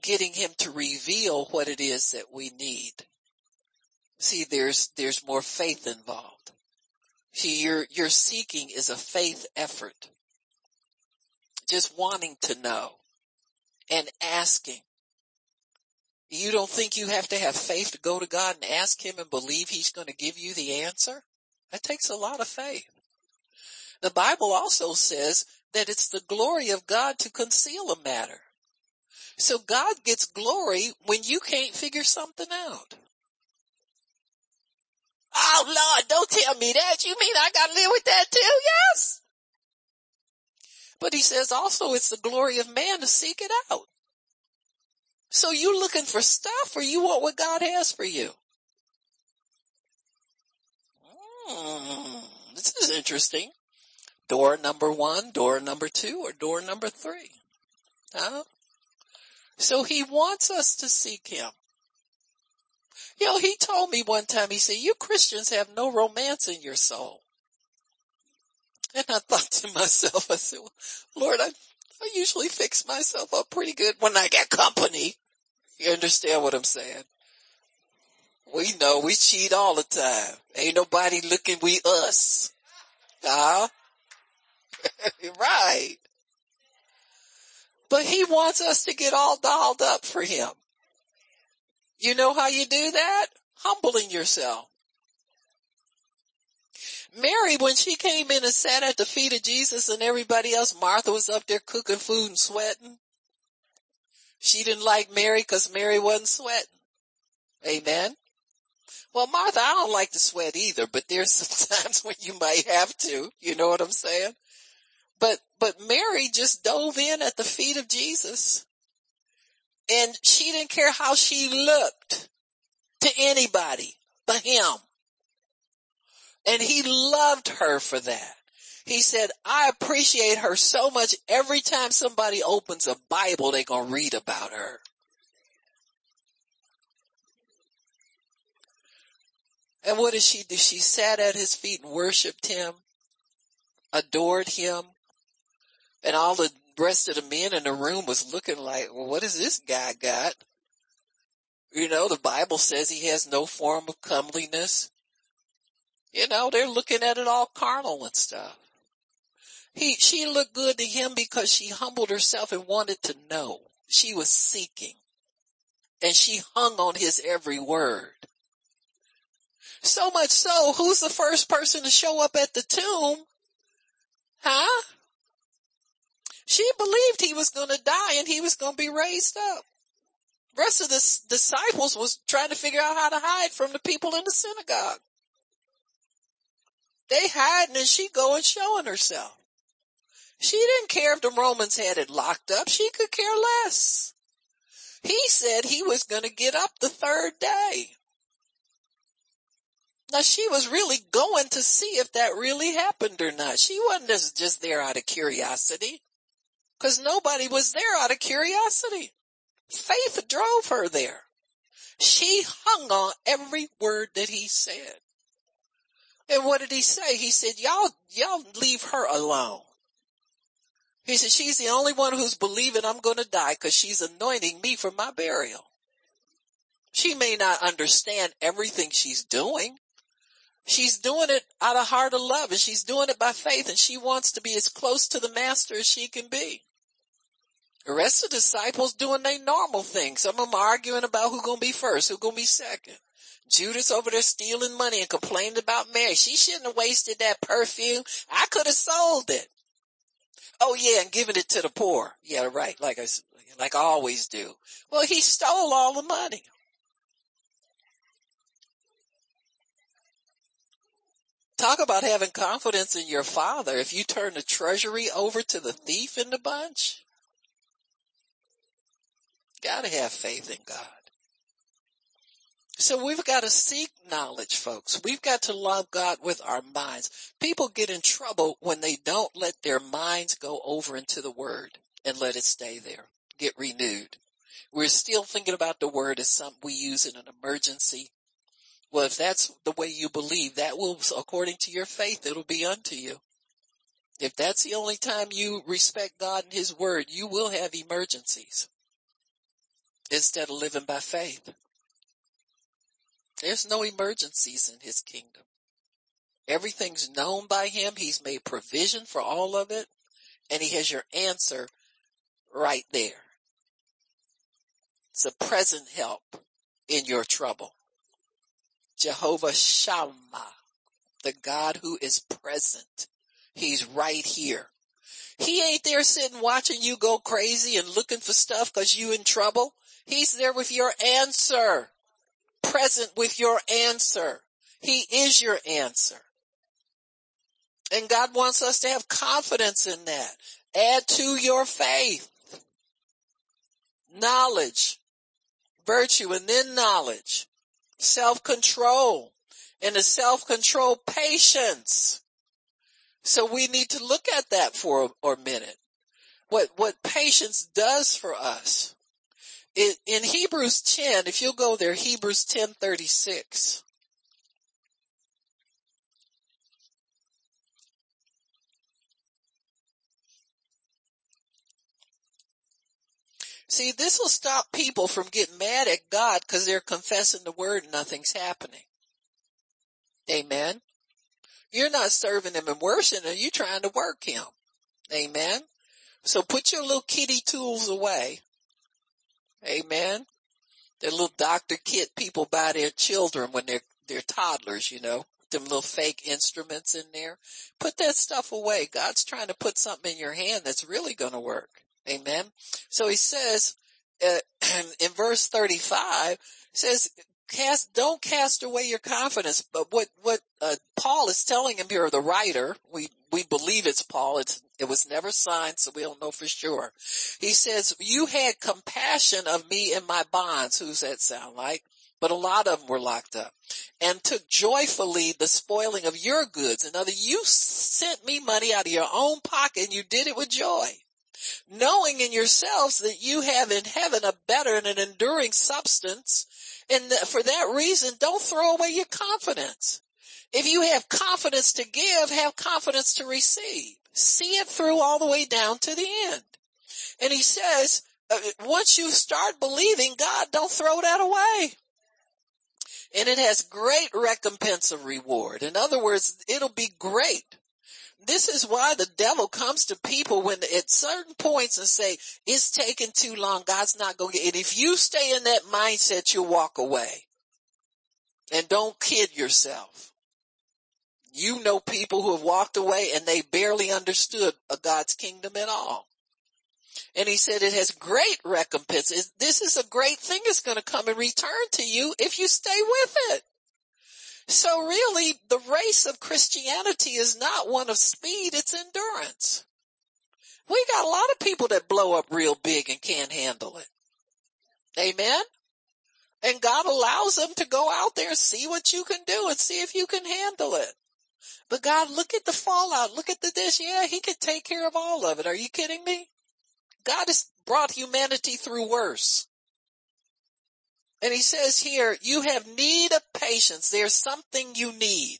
getting him to reveal what it is that we need. See, there's, there's more faith involved. See, your, your seeking is a faith effort. Just wanting to know and asking. You don't think you have to have faith to go to God and ask Him and believe He's going to give you the answer? That takes a lot of faith. The Bible also says that it's the glory of God to conceal a matter. So God gets glory when you can't figure something out. Oh Lord, don't tell me that. You mean I gotta live with that too? Yes. But he says also it's the glory of man to seek it out. So you looking for stuff or you want what God has for you? Hmm, this is interesting. Door number one, door number two, or door number three. Huh? So he wants us to seek him. You know, he told me one time, he said, you Christians have no romance in your soul. And I thought to myself, I said, Lord, I, I usually fix myself up pretty good when I get company. You understand what I'm saying? We know we cheat all the time. Ain't nobody looking, we us. Huh? [LAUGHS] right. But he wants us to get all dolled up for him. You know how you do that? Humbling yourself. Mary, when she came in and sat at the feet of Jesus and everybody else, Martha was up there cooking food and sweating. She didn't like Mary because Mary wasn't sweating. Amen. Well, Martha, I don't like to sweat either, but there's [LAUGHS] some times when you might have to. You know what I'm saying? But, but Mary just dove in at the feet of Jesus and she didn't care how she looked to anybody but him. And he loved her for that. He said, I appreciate her so much every time somebody opens a Bible, they're going to read about her. And what did she do? She sat at his feet and worshiped him, adored him, and all the rest of the men in the room was looking like, well, what does this guy got? You know, the Bible says he has no form of comeliness. You know, they're looking at it all carnal and stuff. He, she looked good to him because she humbled herself and wanted to know. She was seeking and she hung on his every word. So much so, who's the first person to show up at the tomb? Huh? She believed he was going to die and he was going to be raised up. rest of the disciples was trying to figure out how to hide from the people in the synagogue. They hiding and she going showing herself. She didn't care if the Romans had it locked up. She could care less. He said he was going to get up the third day. Now she was really going to see if that really happened or not. She wasn't just, just there out of curiosity. Cause nobody was there out of curiosity. Faith drove her there. She hung on every word that he said. And what did he say? He said, y'all, y'all leave her alone. He said, she's the only one who's believing I'm going to die because she's anointing me for my burial. She may not understand everything she's doing. She's doing it out of heart of love and she's doing it by faith and she wants to be as close to the master as she can be. The rest of the disciples doing their normal things. Some of them arguing about who's going to be first, who's going to be second. Judas over there stealing money and complaining about Mary. She shouldn't have wasted that perfume. I could have sold it. Oh yeah, and giving it to the poor. Yeah, right. Like I, like I always do. Well, he stole all the money. Talk about having confidence in your father. If you turn the treasury over to the thief in the bunch, gotta have faith in God. So we've got to seek knowledge, folks. We've got to love God with our minds. People get in trouble when they don't let their minds go over into the word and let it stay there, get renewed. We're still thinking about the word as something we use in an emergency. Well, if that's the way you believe, that will, according to your faith, it'll be unto you. If that's the only time you respect God and His word, you will have emergencies instead of living by faith. There's no emergencies in his kingdom. Everything's known by him. He's made provision for all of it and he has your answer right there. It's a present help in your trouble. Jehovah Shammah, the God who is present. He's right here. He ain't there sitting watching you go crazy and looking for stuff cause you in trouble. He's there with your answer present with your answer. He is your answer. And God wants us to have confidence in that. Add to your faith. Knowledge, virtue, and then knowledge, self-control, and the self-control patience. So we need to look at that for a, a minute. What, what patience does for us in, in Hebrews 10, if you'll go there, Hebrews 10:36. See, this will stop people from getting mad at God because they're confessing the word and nothing's happening. Amen. You're not serving him and worshiping him. you're trying to work him. Amen. So put your little kitty tools away Amen. The little doctor kit people buy their children when they're, they're toddlers, you know, them little fake instruments in there. Put that stuff away. God's trying to put something in your hand that's really going to work. Amen. So he says, uh, [CLEARS THROAT] in verse 35, says, cast, don't cast away your confidence. But what, what, uh, Paul is telling him here, the writer, we, we believe it's Paul. It's, it was never signed, so we don't know for sure. He says, you had compassion of me in my bonds. Who's that sound like? But a lot of them were locked up and took joyfully the spoiling of your goods. In other, you sent me money out of your own pocket and you did it with joy knowing in yourselves that you have in heaven a better and an enduring substance and for that reason, don't throw away your confidence. If you have confidence to give, have confidence to receive. See it through all the way down to the end. And he says, uh, once you start believing God, don't throw that away. And it has great recompense of reward. In other words, it'll be great this is why the devil comes to people when at certain points and say, it's taking too long. God's not going to get it. If you stay in that mindset, you'll walk away and don't kid yourself. You know people who have walked away and they barely understood God's kingdom at all. And he said it has great recompense. This is a great thing It's going to come and return to you if you stay with it. So really, the race of Christianity is not one of speed, it's endurance. We got a lot of people that blow up real big and can't handle it. Amen? And God allows them to go out there and see what you can do and see if you can handle it. But God, look at the fallout. Look at the dish. Yeah, he could take care of all of it. Are you kidding me? God has brought humanity through worse. And he says here, you have need of patience. There's something you need.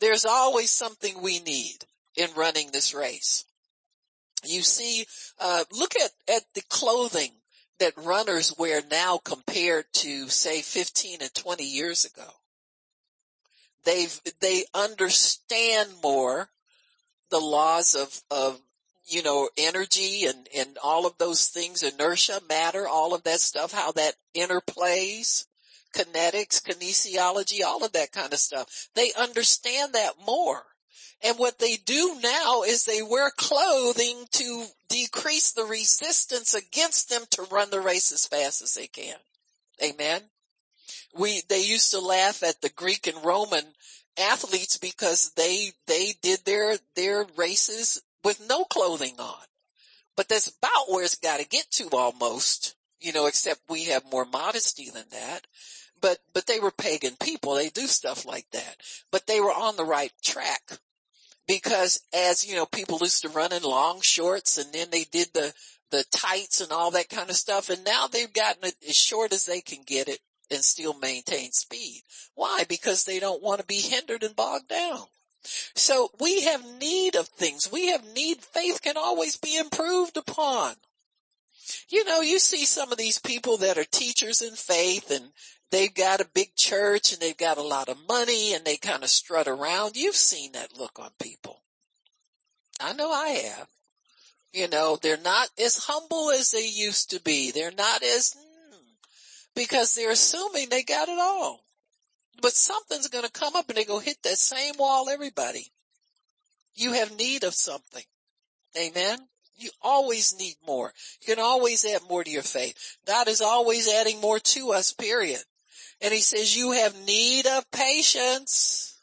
There's always something we need in running this race. You see, uh, look at, at the clothing that runners wear now compared to say 15 and 20 years ago. They've, they understand more the laws of, of you know, energy and, and all of those things, inertia, matter, all of that stuff, how that interplays, kinetics, kinesiology, all of that kind of stuff. They understand that more. And what they do now is they wear clothing to decrease the resistance against them to run the race as fast as they can. Amen. We, they used to laugh at the Greek and Roman athletes because they, they did their, their races with no clothing on. But that's about where it's got to get to almost, you know, except we have more modesty than that. But, but they were pagan people. They do stuff like that, but they were on the right track because as you know, people used to run in long shorts and then they did the, the tights and all that kind of stuff. And now they've gotten it as short as they can get it and still maintain speed. Why? Because they don't want to be hindered and bogged down. So we have need of things. We have need. Faith can always be improved upon. You know, you see some of these people that are teachers in faith and they've got a big church and they've got a lot of money and they kind of strut around. You've seen that look on people. I know I have. You know, they're not as humble as they used to be. They're not as, mm, because they're assuming they got it all. But something's going to come up and they go hit that same wall everybody. You have need of something. Amen. You always need more. You can always add more to your faith. God is always adding more to us, period. And he says you have need of patience.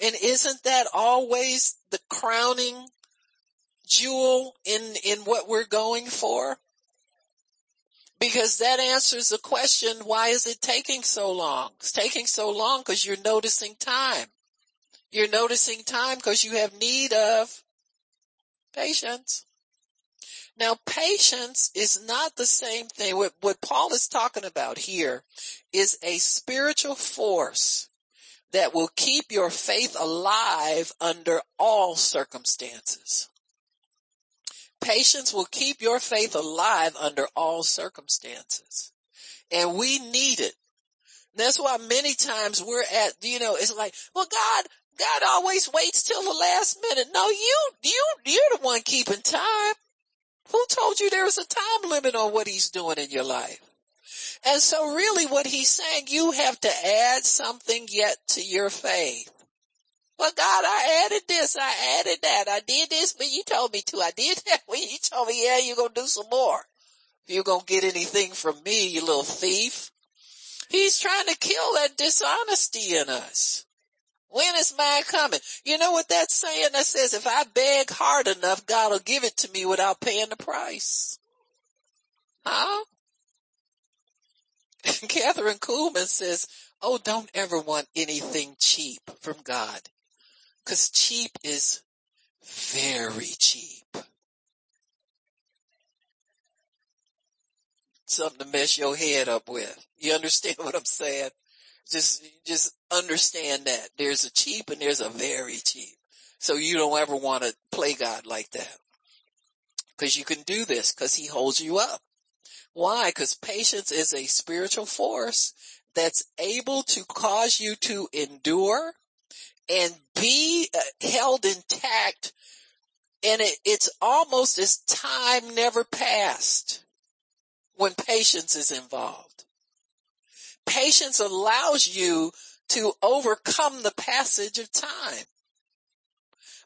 And isn't that always the crowning jewel in, in what we're going for? Because that answers the question, why is it taking so long? It's taking so long because you're noticing time. You're noticing time because you have need of patience. Now patience is not the same thing. What, what Paul is talking about here is a spiritual force that will keep your faith alive under all circumstances. Patience will keep your faith alive under all circumstances. And we need it. That's why many times we're at, you know, it's like, well, God, God always waits till the last minute. No, you, you, you're the one keeping time. Who told you there is a time limit on what he's doing in your life? And so really what he's saying, you have to add something yet to your faith. Well, God, I added this, I added that, I did this, but you told me to, I did [LAUGHS] that, when you told me, yeah, you're gonna do some more. You're gonna get anything from me, you little thief. He's trying to kill that dishonesty in us. When is mine coming? You know what that's saying? That says if I beg hard enough, God will give it to me without paying the price. Huh? [LAUGHS] Kathryn Kuhlman says, oh, don't ever want anything cheap from God. Cause cheap is very cheap. Something to mess your head up with. You understand what I'm saying? Just, just understand that there's a cheap and there's a very cheap. So you don't ever want to play God like that. Cause you can do this cause he holds you up. Why? Cause patience is a spiritual force that's able to cause you to endure and be uh, held intact and it, it's almost as time never passed when patience is involved. Patience allows you to overcome the passage of time.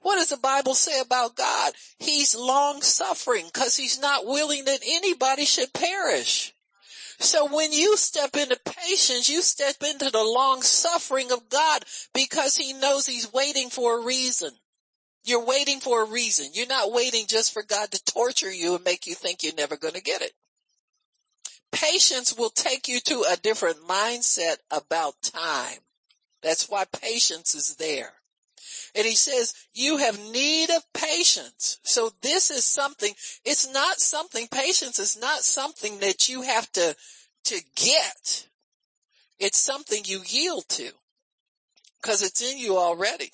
What does the Bible say about God? He's long suffering because he's not willing that anybody should perish. So when you step into patience, you step into the long suffering of God because he knows he's waiting for a reason. You're waiting for a reason. You're not waiting just for God to torture you and make you think you're never going to get it. Patience will take you to a different mindset about time. That's why patience is there. And he says, you have need of patience. So this is something, it's not something, patience is not something that you have to, to get. It's something you yield to. Cause it's in you already.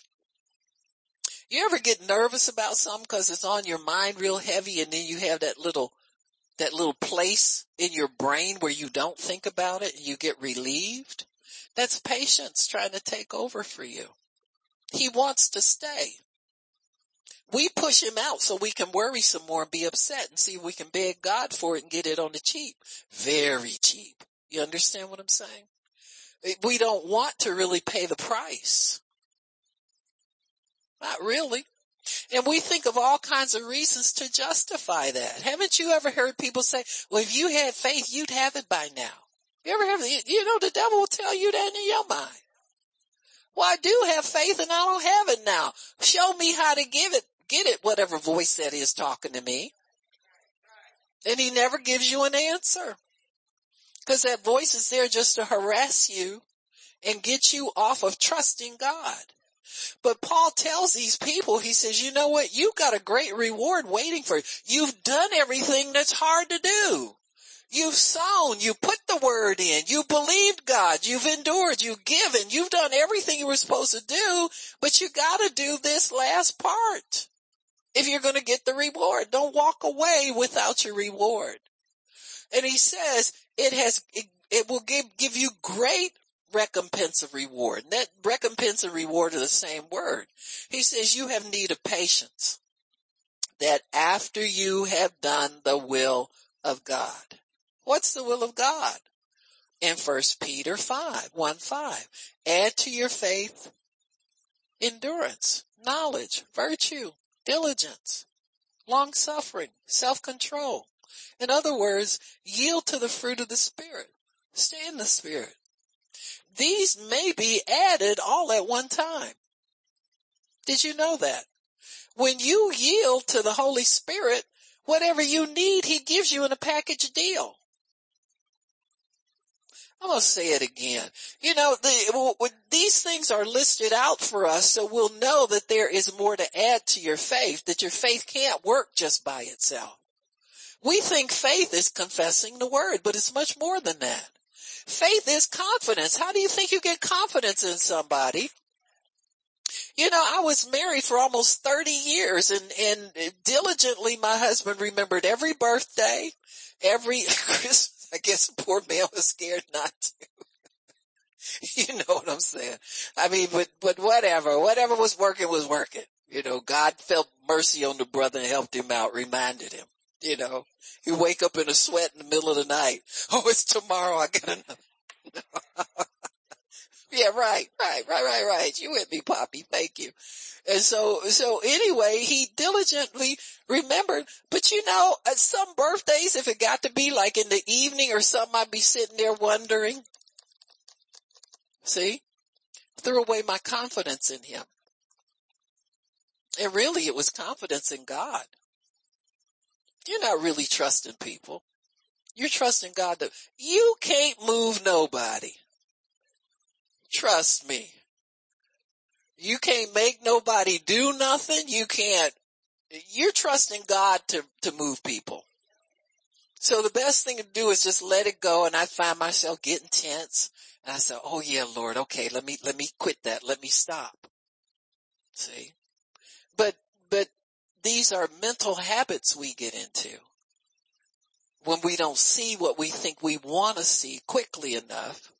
You ever get nervous about something cause it's on your mind real heavy and then you have that little, that little place in your brain where you don't think about it and you get relieved? That's patience trying to take over for you. He wants to stay. We push him out so we can worry some more and be upset and see if we can beg God for it and get it on the cheap. Very cheap. You understand what I'm saying? Eh, we don't want to really pay the price. Not really. And we think of all kinds of reasons to justify that. Haven't you ever heard people say, well, if you had faith, you'd have it by now. You ever have, you know, the devil will tell you that in your mind. Well, I do have faith and I don't have it now. Show me how to give it, get it, whatever voice that is talking to me. And he never gives you an answer. Cause that voice is there just to harass you and get you off of trusting God. But Paul tells these people, he says, you know what? You've got a great reward waiting for you. You've done everything that's hard to do. You've sown, you put the word in, you believed God, you've endured, you've given, you've done everything you were supposed to do, but you gotta do this last part. If you're gonna get the reward, don't walk away without your reward. And he says, it has, it, it will give, give you great recompense of reward. And that recompense and reward are the same word. He says you have need of patience that after you have done the will of God. What's the will of God? In first Peter 5, 1 5. Add to your faith endurance, knowledge, virtue, diligence, long suffering, self-control. In other words, yield to the fruit of the Spirit. Stay in the Spirit. These may be added all at one time. Did you know that? When you yield to the Holy Spirit, whatever you need, He gives you in a package deal. I'm going to say it again. You know, the, these things are listed out for us so we'll know that there is more to add to your faith, that your faith can't work just by itself. We think faith is confessing the word, but it's much more than that. Faith is confidence. How do you think you get confidence in somebody? You know, I was married for almost 30 years and, and diligently my husband remembered every birthday, every [LAUGHS] Christmas. I guess poor man was scared not to. [LAUGHS] you know what I'm saying? I mean, but, but whatever, whatever was working was working. You know, God felt mercy on the brother and helped him out, reminded him. You know, you wake up in a sweat in the middle of the night. [LAUGHS] Oh, it's tomorrow. I got another. [LAUGHS] yeah, right, right, right, right, right. You with me, Poppy. Thank you. And so, so anyway, he diligently remembered, but you know, at some birthdays, if it got to be like in the evening or something, I'd be sitting there wondering. See? Threw away my confidence in him. And really it was confidence in God. You're not really trusting people. You're trusting God that you can't move nobody. Trust me. You can't make nobody do nothing. You can't, you're trusting God to, to move people. So the best thing to do is just let it go. And I find myself getting tense and I say, Oh yeah, Lord. Okay. Let me, let me quit that. Let me stop. See, but, but these are mental habits we get into when we don't see what we think we want to see quickly enough.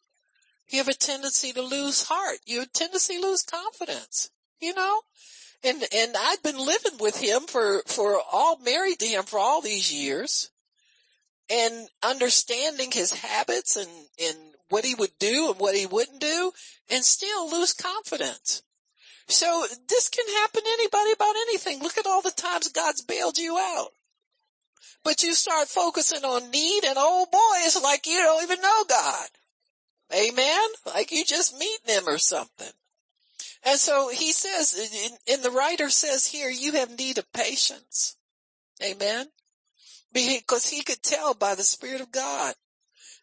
You have a tendency to lose heart. You have a tendency to lose confidence, you know? And, and I've been living with him for, for all married to him for all these years and understanding his habits and, and what he would do and what he wouldn't do and still lose confidence. So this can happen to anybody about anything. Look at all the times God's bailed you out. But you start focusing on need and oh boy, it's like you don't even know God. Amen? Like you just meet them or something. And so he says, and the writer says here, you have need of patience. Amen? Because he could tell by the Spirit of God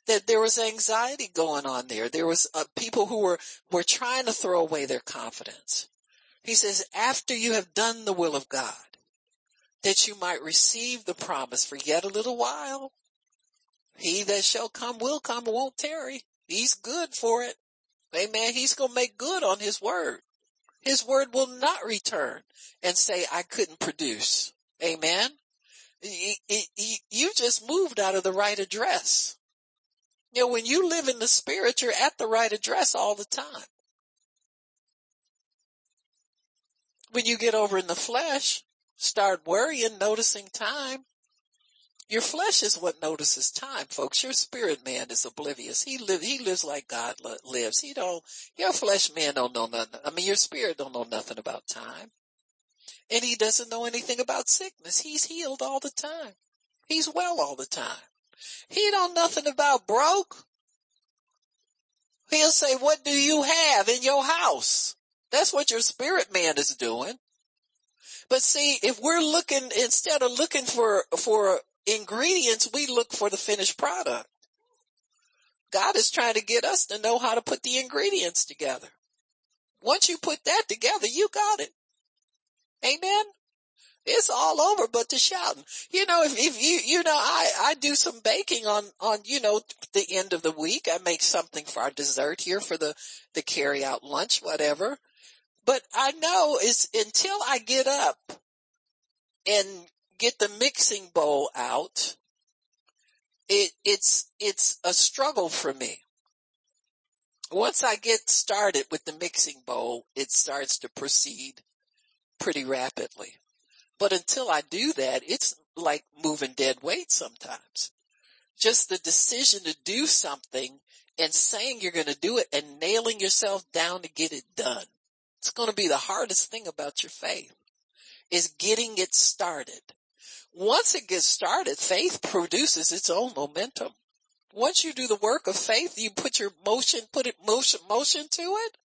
that there was anxiety going on there. There was uh, people who were, were trying to throw away their confidence. He says, after you have done the will of God, that you might receive the promise for yet a little while. He that shall come will come and won't tarry. He's good for it. Amen. He's going to make good on his word. His word will not return and say, I couldn't produce. Amen. You just moved out of the right address. You know, when you live in the spirit, you're at the right address all the time. When you get over in the flesh, start worrying, noticing time, Your flesh is what notices time, folks. Your spirit man is oblivious. He live, he lives like God lives. He don't, your flesh man don't know nothing. I mean, your spirit don't know nothing about time. And he doesn't know anything about sickness. He's healed all the time. He's well all the time. He don't nothing about broke. He'll say, what do you have in your house? That's what your spirit man is doing. But see, if we're looking, instead of looking for, for ingredients, we look for the finished product. God is trying to get us to know how to put the ingredients together. Once you put that together, you got it. Amen. It's all over but the shouting. You know, if, if you, you know, I, I do some baking on, on, you know, the end of the week. I make something for our dessert here for the, the carry out lunch, whatever. But I know is until I get up and get the mixing bowl out, it, it's, it's a struggle for me. Once I get started with the mixing bowl, it starts to proceed pretty rapidly. But until I do that, it's like moving dead weight sometimes. Just the decision to do something and saying you're going to do it and nailing yourself down to get it done. It's going to be the hardest thing about your faith is getting it started. Once it gets started, faith produces its own momentum. Once you do the work of faith, you put your motion, put it motion, motion to it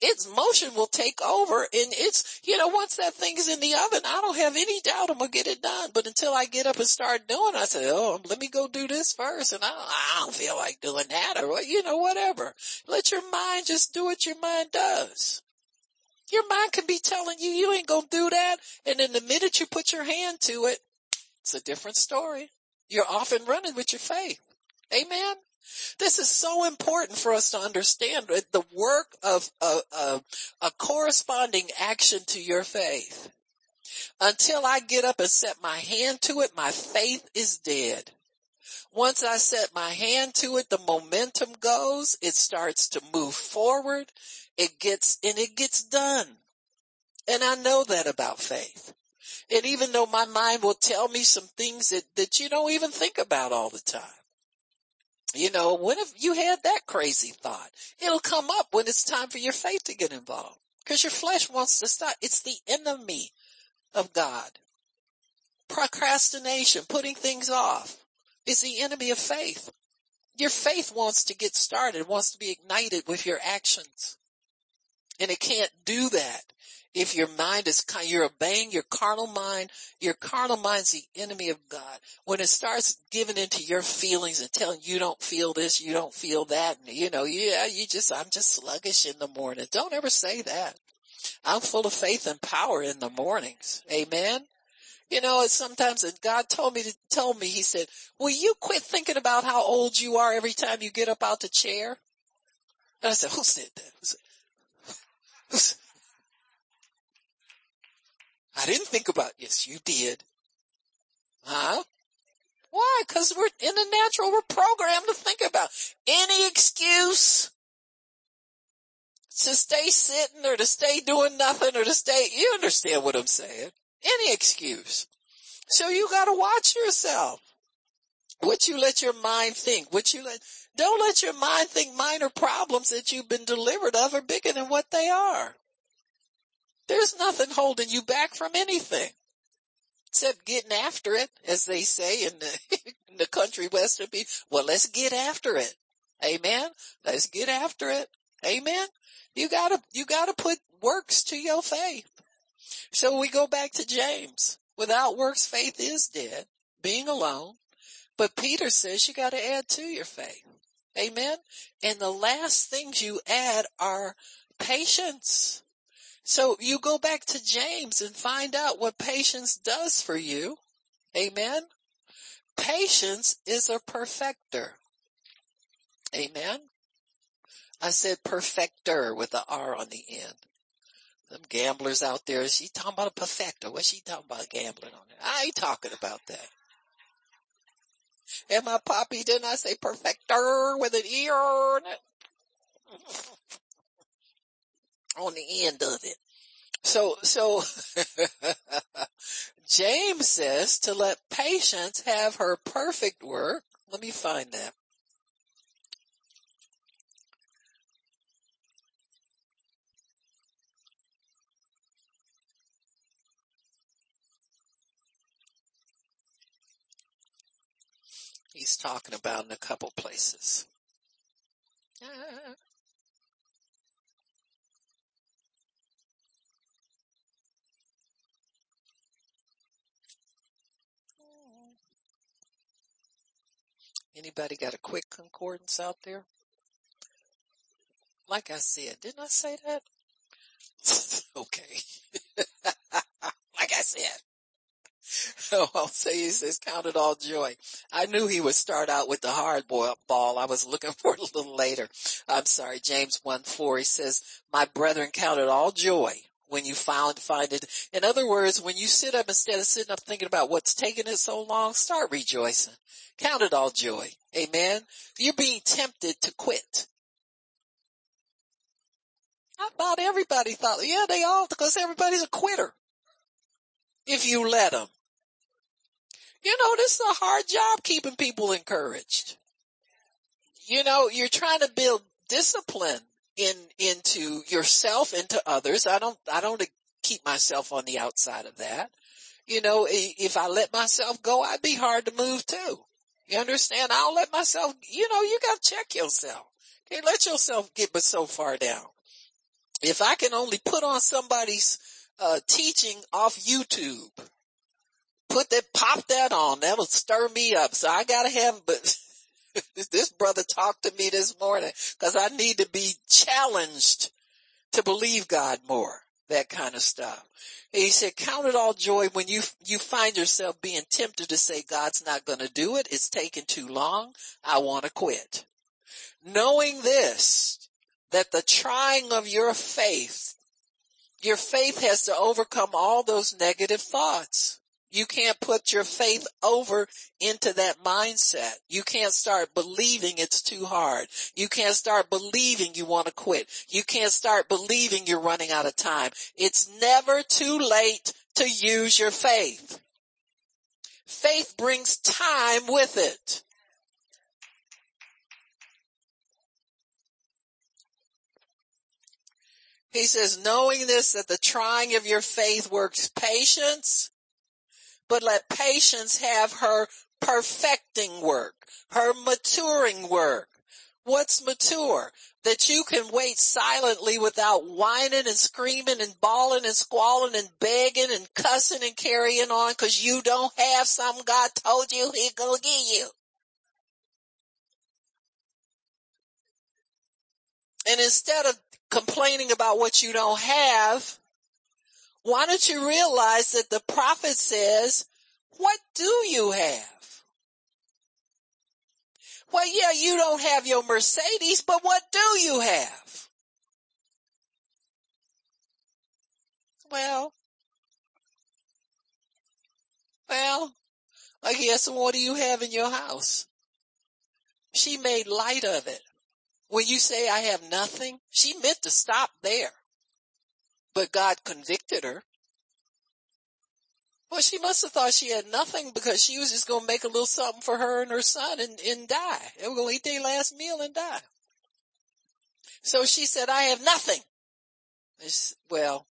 its motion will take over and it's, you know, once that thing is in the oven, I don't have any doubt I'm going to get it done. But until I get up and start doing it, I say, oh, let me go do this first. And I I don't feel like doing that or, you know, whatever. Let your mind just do what your mind does. Your mind can be telling you you ain't gonna do that. And then the minute you put your hand to it, it's a different story. You're off and running with your faith. Amen. This is so important for us to understand the work of a, a, a corresponding action to your faith. Until I get up and set my hand to it, my faith is dead. Once I set my hand to it, the momentum goes, it starts to move forward, it gets, and it gets done. And I know that about faith. And even though my mind will tell me some things that, that you don't even think about all the time. You know, when have you had that crazy thought? It'll come up when it's time for your faith to get involved. Cause your flesh wants to stop. It's the enemy of God. Procrastination, putting things off is the enemy of faith. Your faith wants to get started, wants to be ignited with your actions. And it can't do that if your mind is, you're obeying your carnal mind, your carnal mind's the enemy of God. When it starts giving into your feelings and telling you don't feel this, you don't feel that, and you know, yeah, you just, I'm just sluggish in the morning. Don't ever say that. I'm full of faith and power in the mornings. Amen. You know, it's sometimes God told me to tell me, he said, will you quit thinking about how old you are every time you get up out the chair? And I said, who said that? Who said I didn't think about, yes, you did. Huh? Why? Cause we're in the natural, we're programmed to think about any excuse to stay sitting or to stay doing nothing or to stay, you understand what I'm saying. Any excuse. So you gotta watch yourself. What you let your mind think, what you let, don't let your mind think minor problems that you've been delivered of are bigger than what they are. There's nothing holding you back from anything. Except getting after it, as they say in the, [LAUGHS] in the country western people. Well, let's get after it. Amen. Let's get after it. Amen. You gotta, you gotta put works to your faith. So we go back to James. Without works, faith is dead, being alone. But Peter says you gotta add to your faith. Amen. And the last things you add are patience. So you go back to James and find out what patience does for you. Amen. Patience is a perfecter. Amen. I said perfecter with the R on the end. Them gamblers out there, she talking about a perfecter? What's she talking about gambling on? I ain't talking about that. And my poppy, didn't I say perfecter with an E on it? [LAUGHS] on the end of it. So, so [LAUGHS] James says to let patience have her perfect work. Let me find that. He's talking about in a couple places. [LAUGHS] Anybody got a quick concordance out there? Like I said, didn't I say that? [LAUGHS] okay. [LAUGHS] like I said. Oh, I'll say he says, count it all joy. I knew he would start out with the hard ball. I was [LAUGHS] looking for it a little later. I'm sorry. James 1 4, he says, my brethren count it all joy when you found, find it. In other words, when you sit up instead of sitting up thinking about what's taking it so long, start rejoicing. Count it all joy. Amen. You're being tempted to quit. How about everybody thought, yeah, they all, because everybody's a quitter. If you let them. You know, this is a hard job keeping people encouraged. You know, you're trying to build discipline in, into yourself into others. I don't, I don't keep myself on the outside of that. You know, if I let myself go, I'd be hard to move too. You understand? I'll let myself, you know, you gotta check yourself. Can't let yourself get but so far down. If I can only put on somebody's, uh, teaching off YouTube, put that, pop that on. That'll stir me up. So I gotta have, but [LAUGHS] this brother talked to me this morning cause I need to be challenged to believe God more. That kind of stuff. He said, count it all joy when you, you find yourself being tempted to say God's not going to do it. It's taking too long. I want to quit. Knowing this, that the trying of your faith, your faith has to overcome all those negative thoughts. You can't put your faith over into that mindset. You can't start believing it's too hard. You can't start believing you want to quit. You can't start believing you're running out of time. It's never too late to use your faith. Faith brings time with it. He says, knowing this, that the trying of your faith works patience, but let patience have her perfecting work, her maturing work. What's mature? That you can wait silently without whining and screaming and bawling and squalling and begging and cussing and carrying on because you don't have something God told you he gonna give you. And instead of complaining about what you don't have, why don't you realize that the prophet says, what do you have? Well, yeah, you don't have your Mercedes, but what do you have? Well, well, I guess what do you have in your house? She made light of it. When you say I have nothing, she meant to stop there but God convicted her. Well, she must have thought she had nothing because she was just going to make a little something for her and her son and, and die. They were going to eat their last meal and die. So she said, I have nothing. It's, well,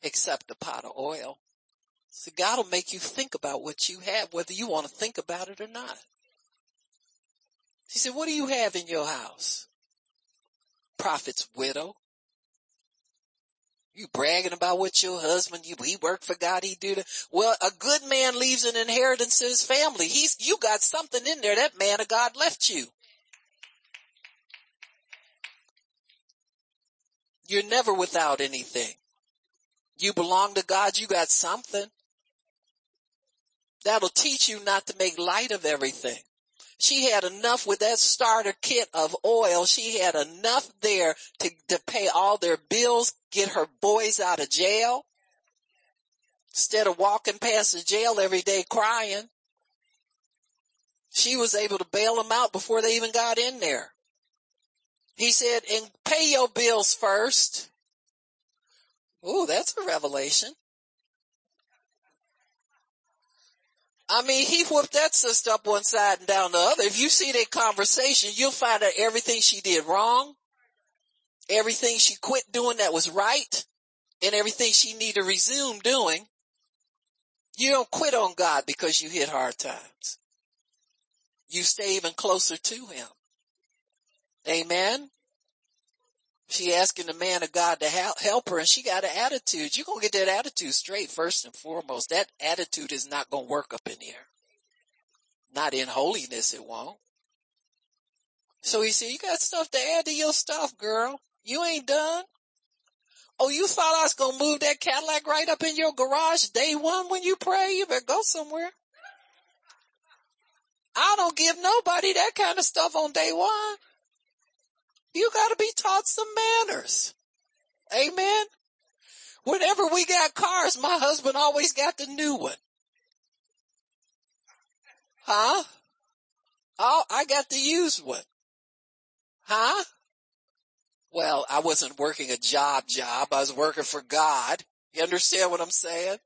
except a pot of oil. So God will make you think about what you have, whether you want to think about it or not. She said, what do you have in your house? Prophet's widow. You bragging about what your husband, you, he worked for God, he do that. Well, a good man leaves an inheritance to his family. He's, you got something in there that man of God left you. You're never without anything. You belong to God, you got something. That'll teach you not to make light of everything. She had enough with that starter kit of oil. She had enough there to, to pay all their bills, get her boys out of jail. Instead of walking past the jail every day crying, she was able to bail them out before they even got in there. He said, and pay your bills first. Ooh, that's a revelation. I mean, he whooped that sister up one side and down the other. If you see that conversation, you'll find out everything she did wrong, everything she quit doing that was right, and everything she need to resume doing. You don't quit on God because you hit hard times. You stay even closer to him. Amen. She asking the man of God to help her and she got an attitude. You're going to get that attitude straight first and foremost. That attitude is not going to work up in here. Not in holiness it won't. So he said, you got stuff to add to your stuff, girl. You ain't done. Oh, you thought I was going to move that Cadillac right up in your garage day one when you pray? You better go somewhere. I don't give nobody that kind of stuff on day one. You gotta be taught some manners. Amen. Whenever we got cars, my husband always got the new one. Huh? Oh, I got the used one. Huh? Well, I wasn't working a job job. I was working for God. You understand what I'm saying?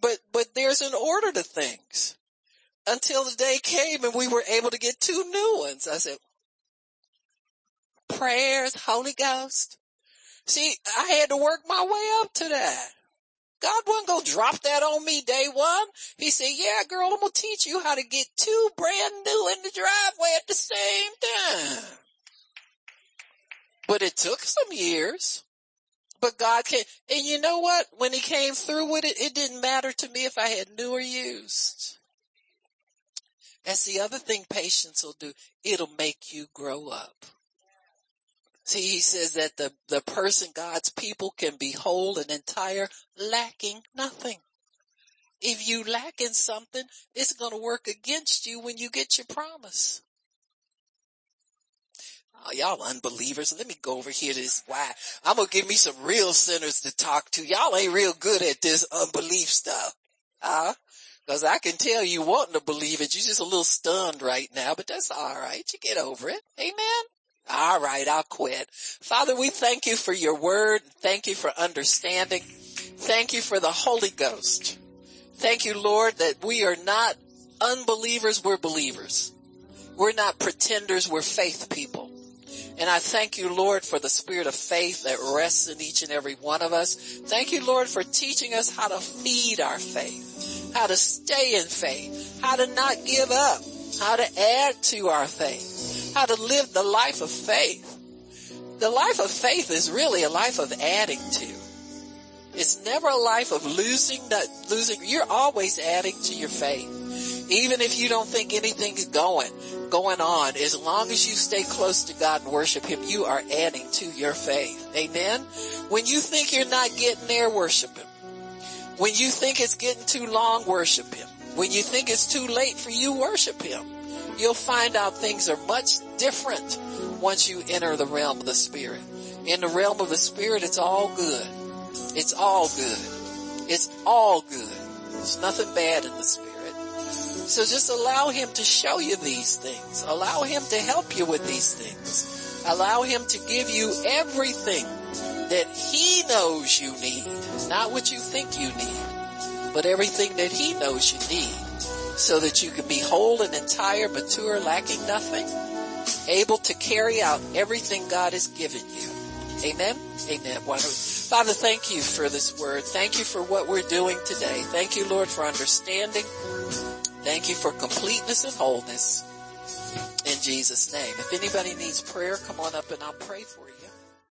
But, but there's an order to things until the day came and we were able to get two new ones. I said, prayers, Holy Ghost. See, I had to work my way up to that. God wasn't going to drop that on me day one. He said, yeah, girl, I'm going to teach you how to get two brand new in the driveway at the same time. But it took some years. But God can, and you know what? When he came through with it, it didn't matter to me if I had new or used. That's the other thing patience will do. It'll make you grow up. See, he says that the, the person, God's people can be whole and entire, lacking nothing. If you lack in something, it's going to work against you when you get your promise. Oh, y'all unbelievers. Let me go over here to this why. I'm going to give me some real sinners to talk to. Y'all ain't real good at this unbelief stuff. Huh? Cause I can tell you wanting to believe it. You're just a little stunned right now, but that's alright. You get over it. Amen. All right, I'll quit. Father, we thank you for your word. Thank you for understanding. Thank you for the Holy Ghost. Thank you, Lord, that we are not unbelievers, we're believers. We're not pretenders, we're faith people. And I thank you, Lord, for the spirit of faith that rests in each and every one of us. Thank you, Lord, for teaching us how to feed our faith, how to stay in faith, how to not give up, how to add to our faith, how to live the life of faith. The life of faith is really a life of adding to. It's never a life of losing losing. You're always adding to your faith. Even if you don't think anything's going, going on, as long as you stay close to God and worship Him, you are adding to your faith. Amen? When you think you're not getting there, worship Him. When you think it's getting too long, worship Him. When you think it's too late for you, worship Him. You'll find out things are much different once you enter the realm of the Spirit. In the realm of the Spirit, it's all good. It's all good. It's all good. There's nothing bad in the Spirit. So just allow Him to show you these things. Allow Him to help you with these things. Allow Him to give you everything that He knows you need, not what you think you need but everything that he knows you need so that you can be whole and entire, mature, lacking nothing, able to carry out everything God has given you. Amen. Amen. Father, thank you for this word. Thank you for what we're doing today. Thank you, Lord, for understanding. Thank you for completeness and wholeness. In Jesus' name. If anybody needs prayer, come on up and I'll pray for you.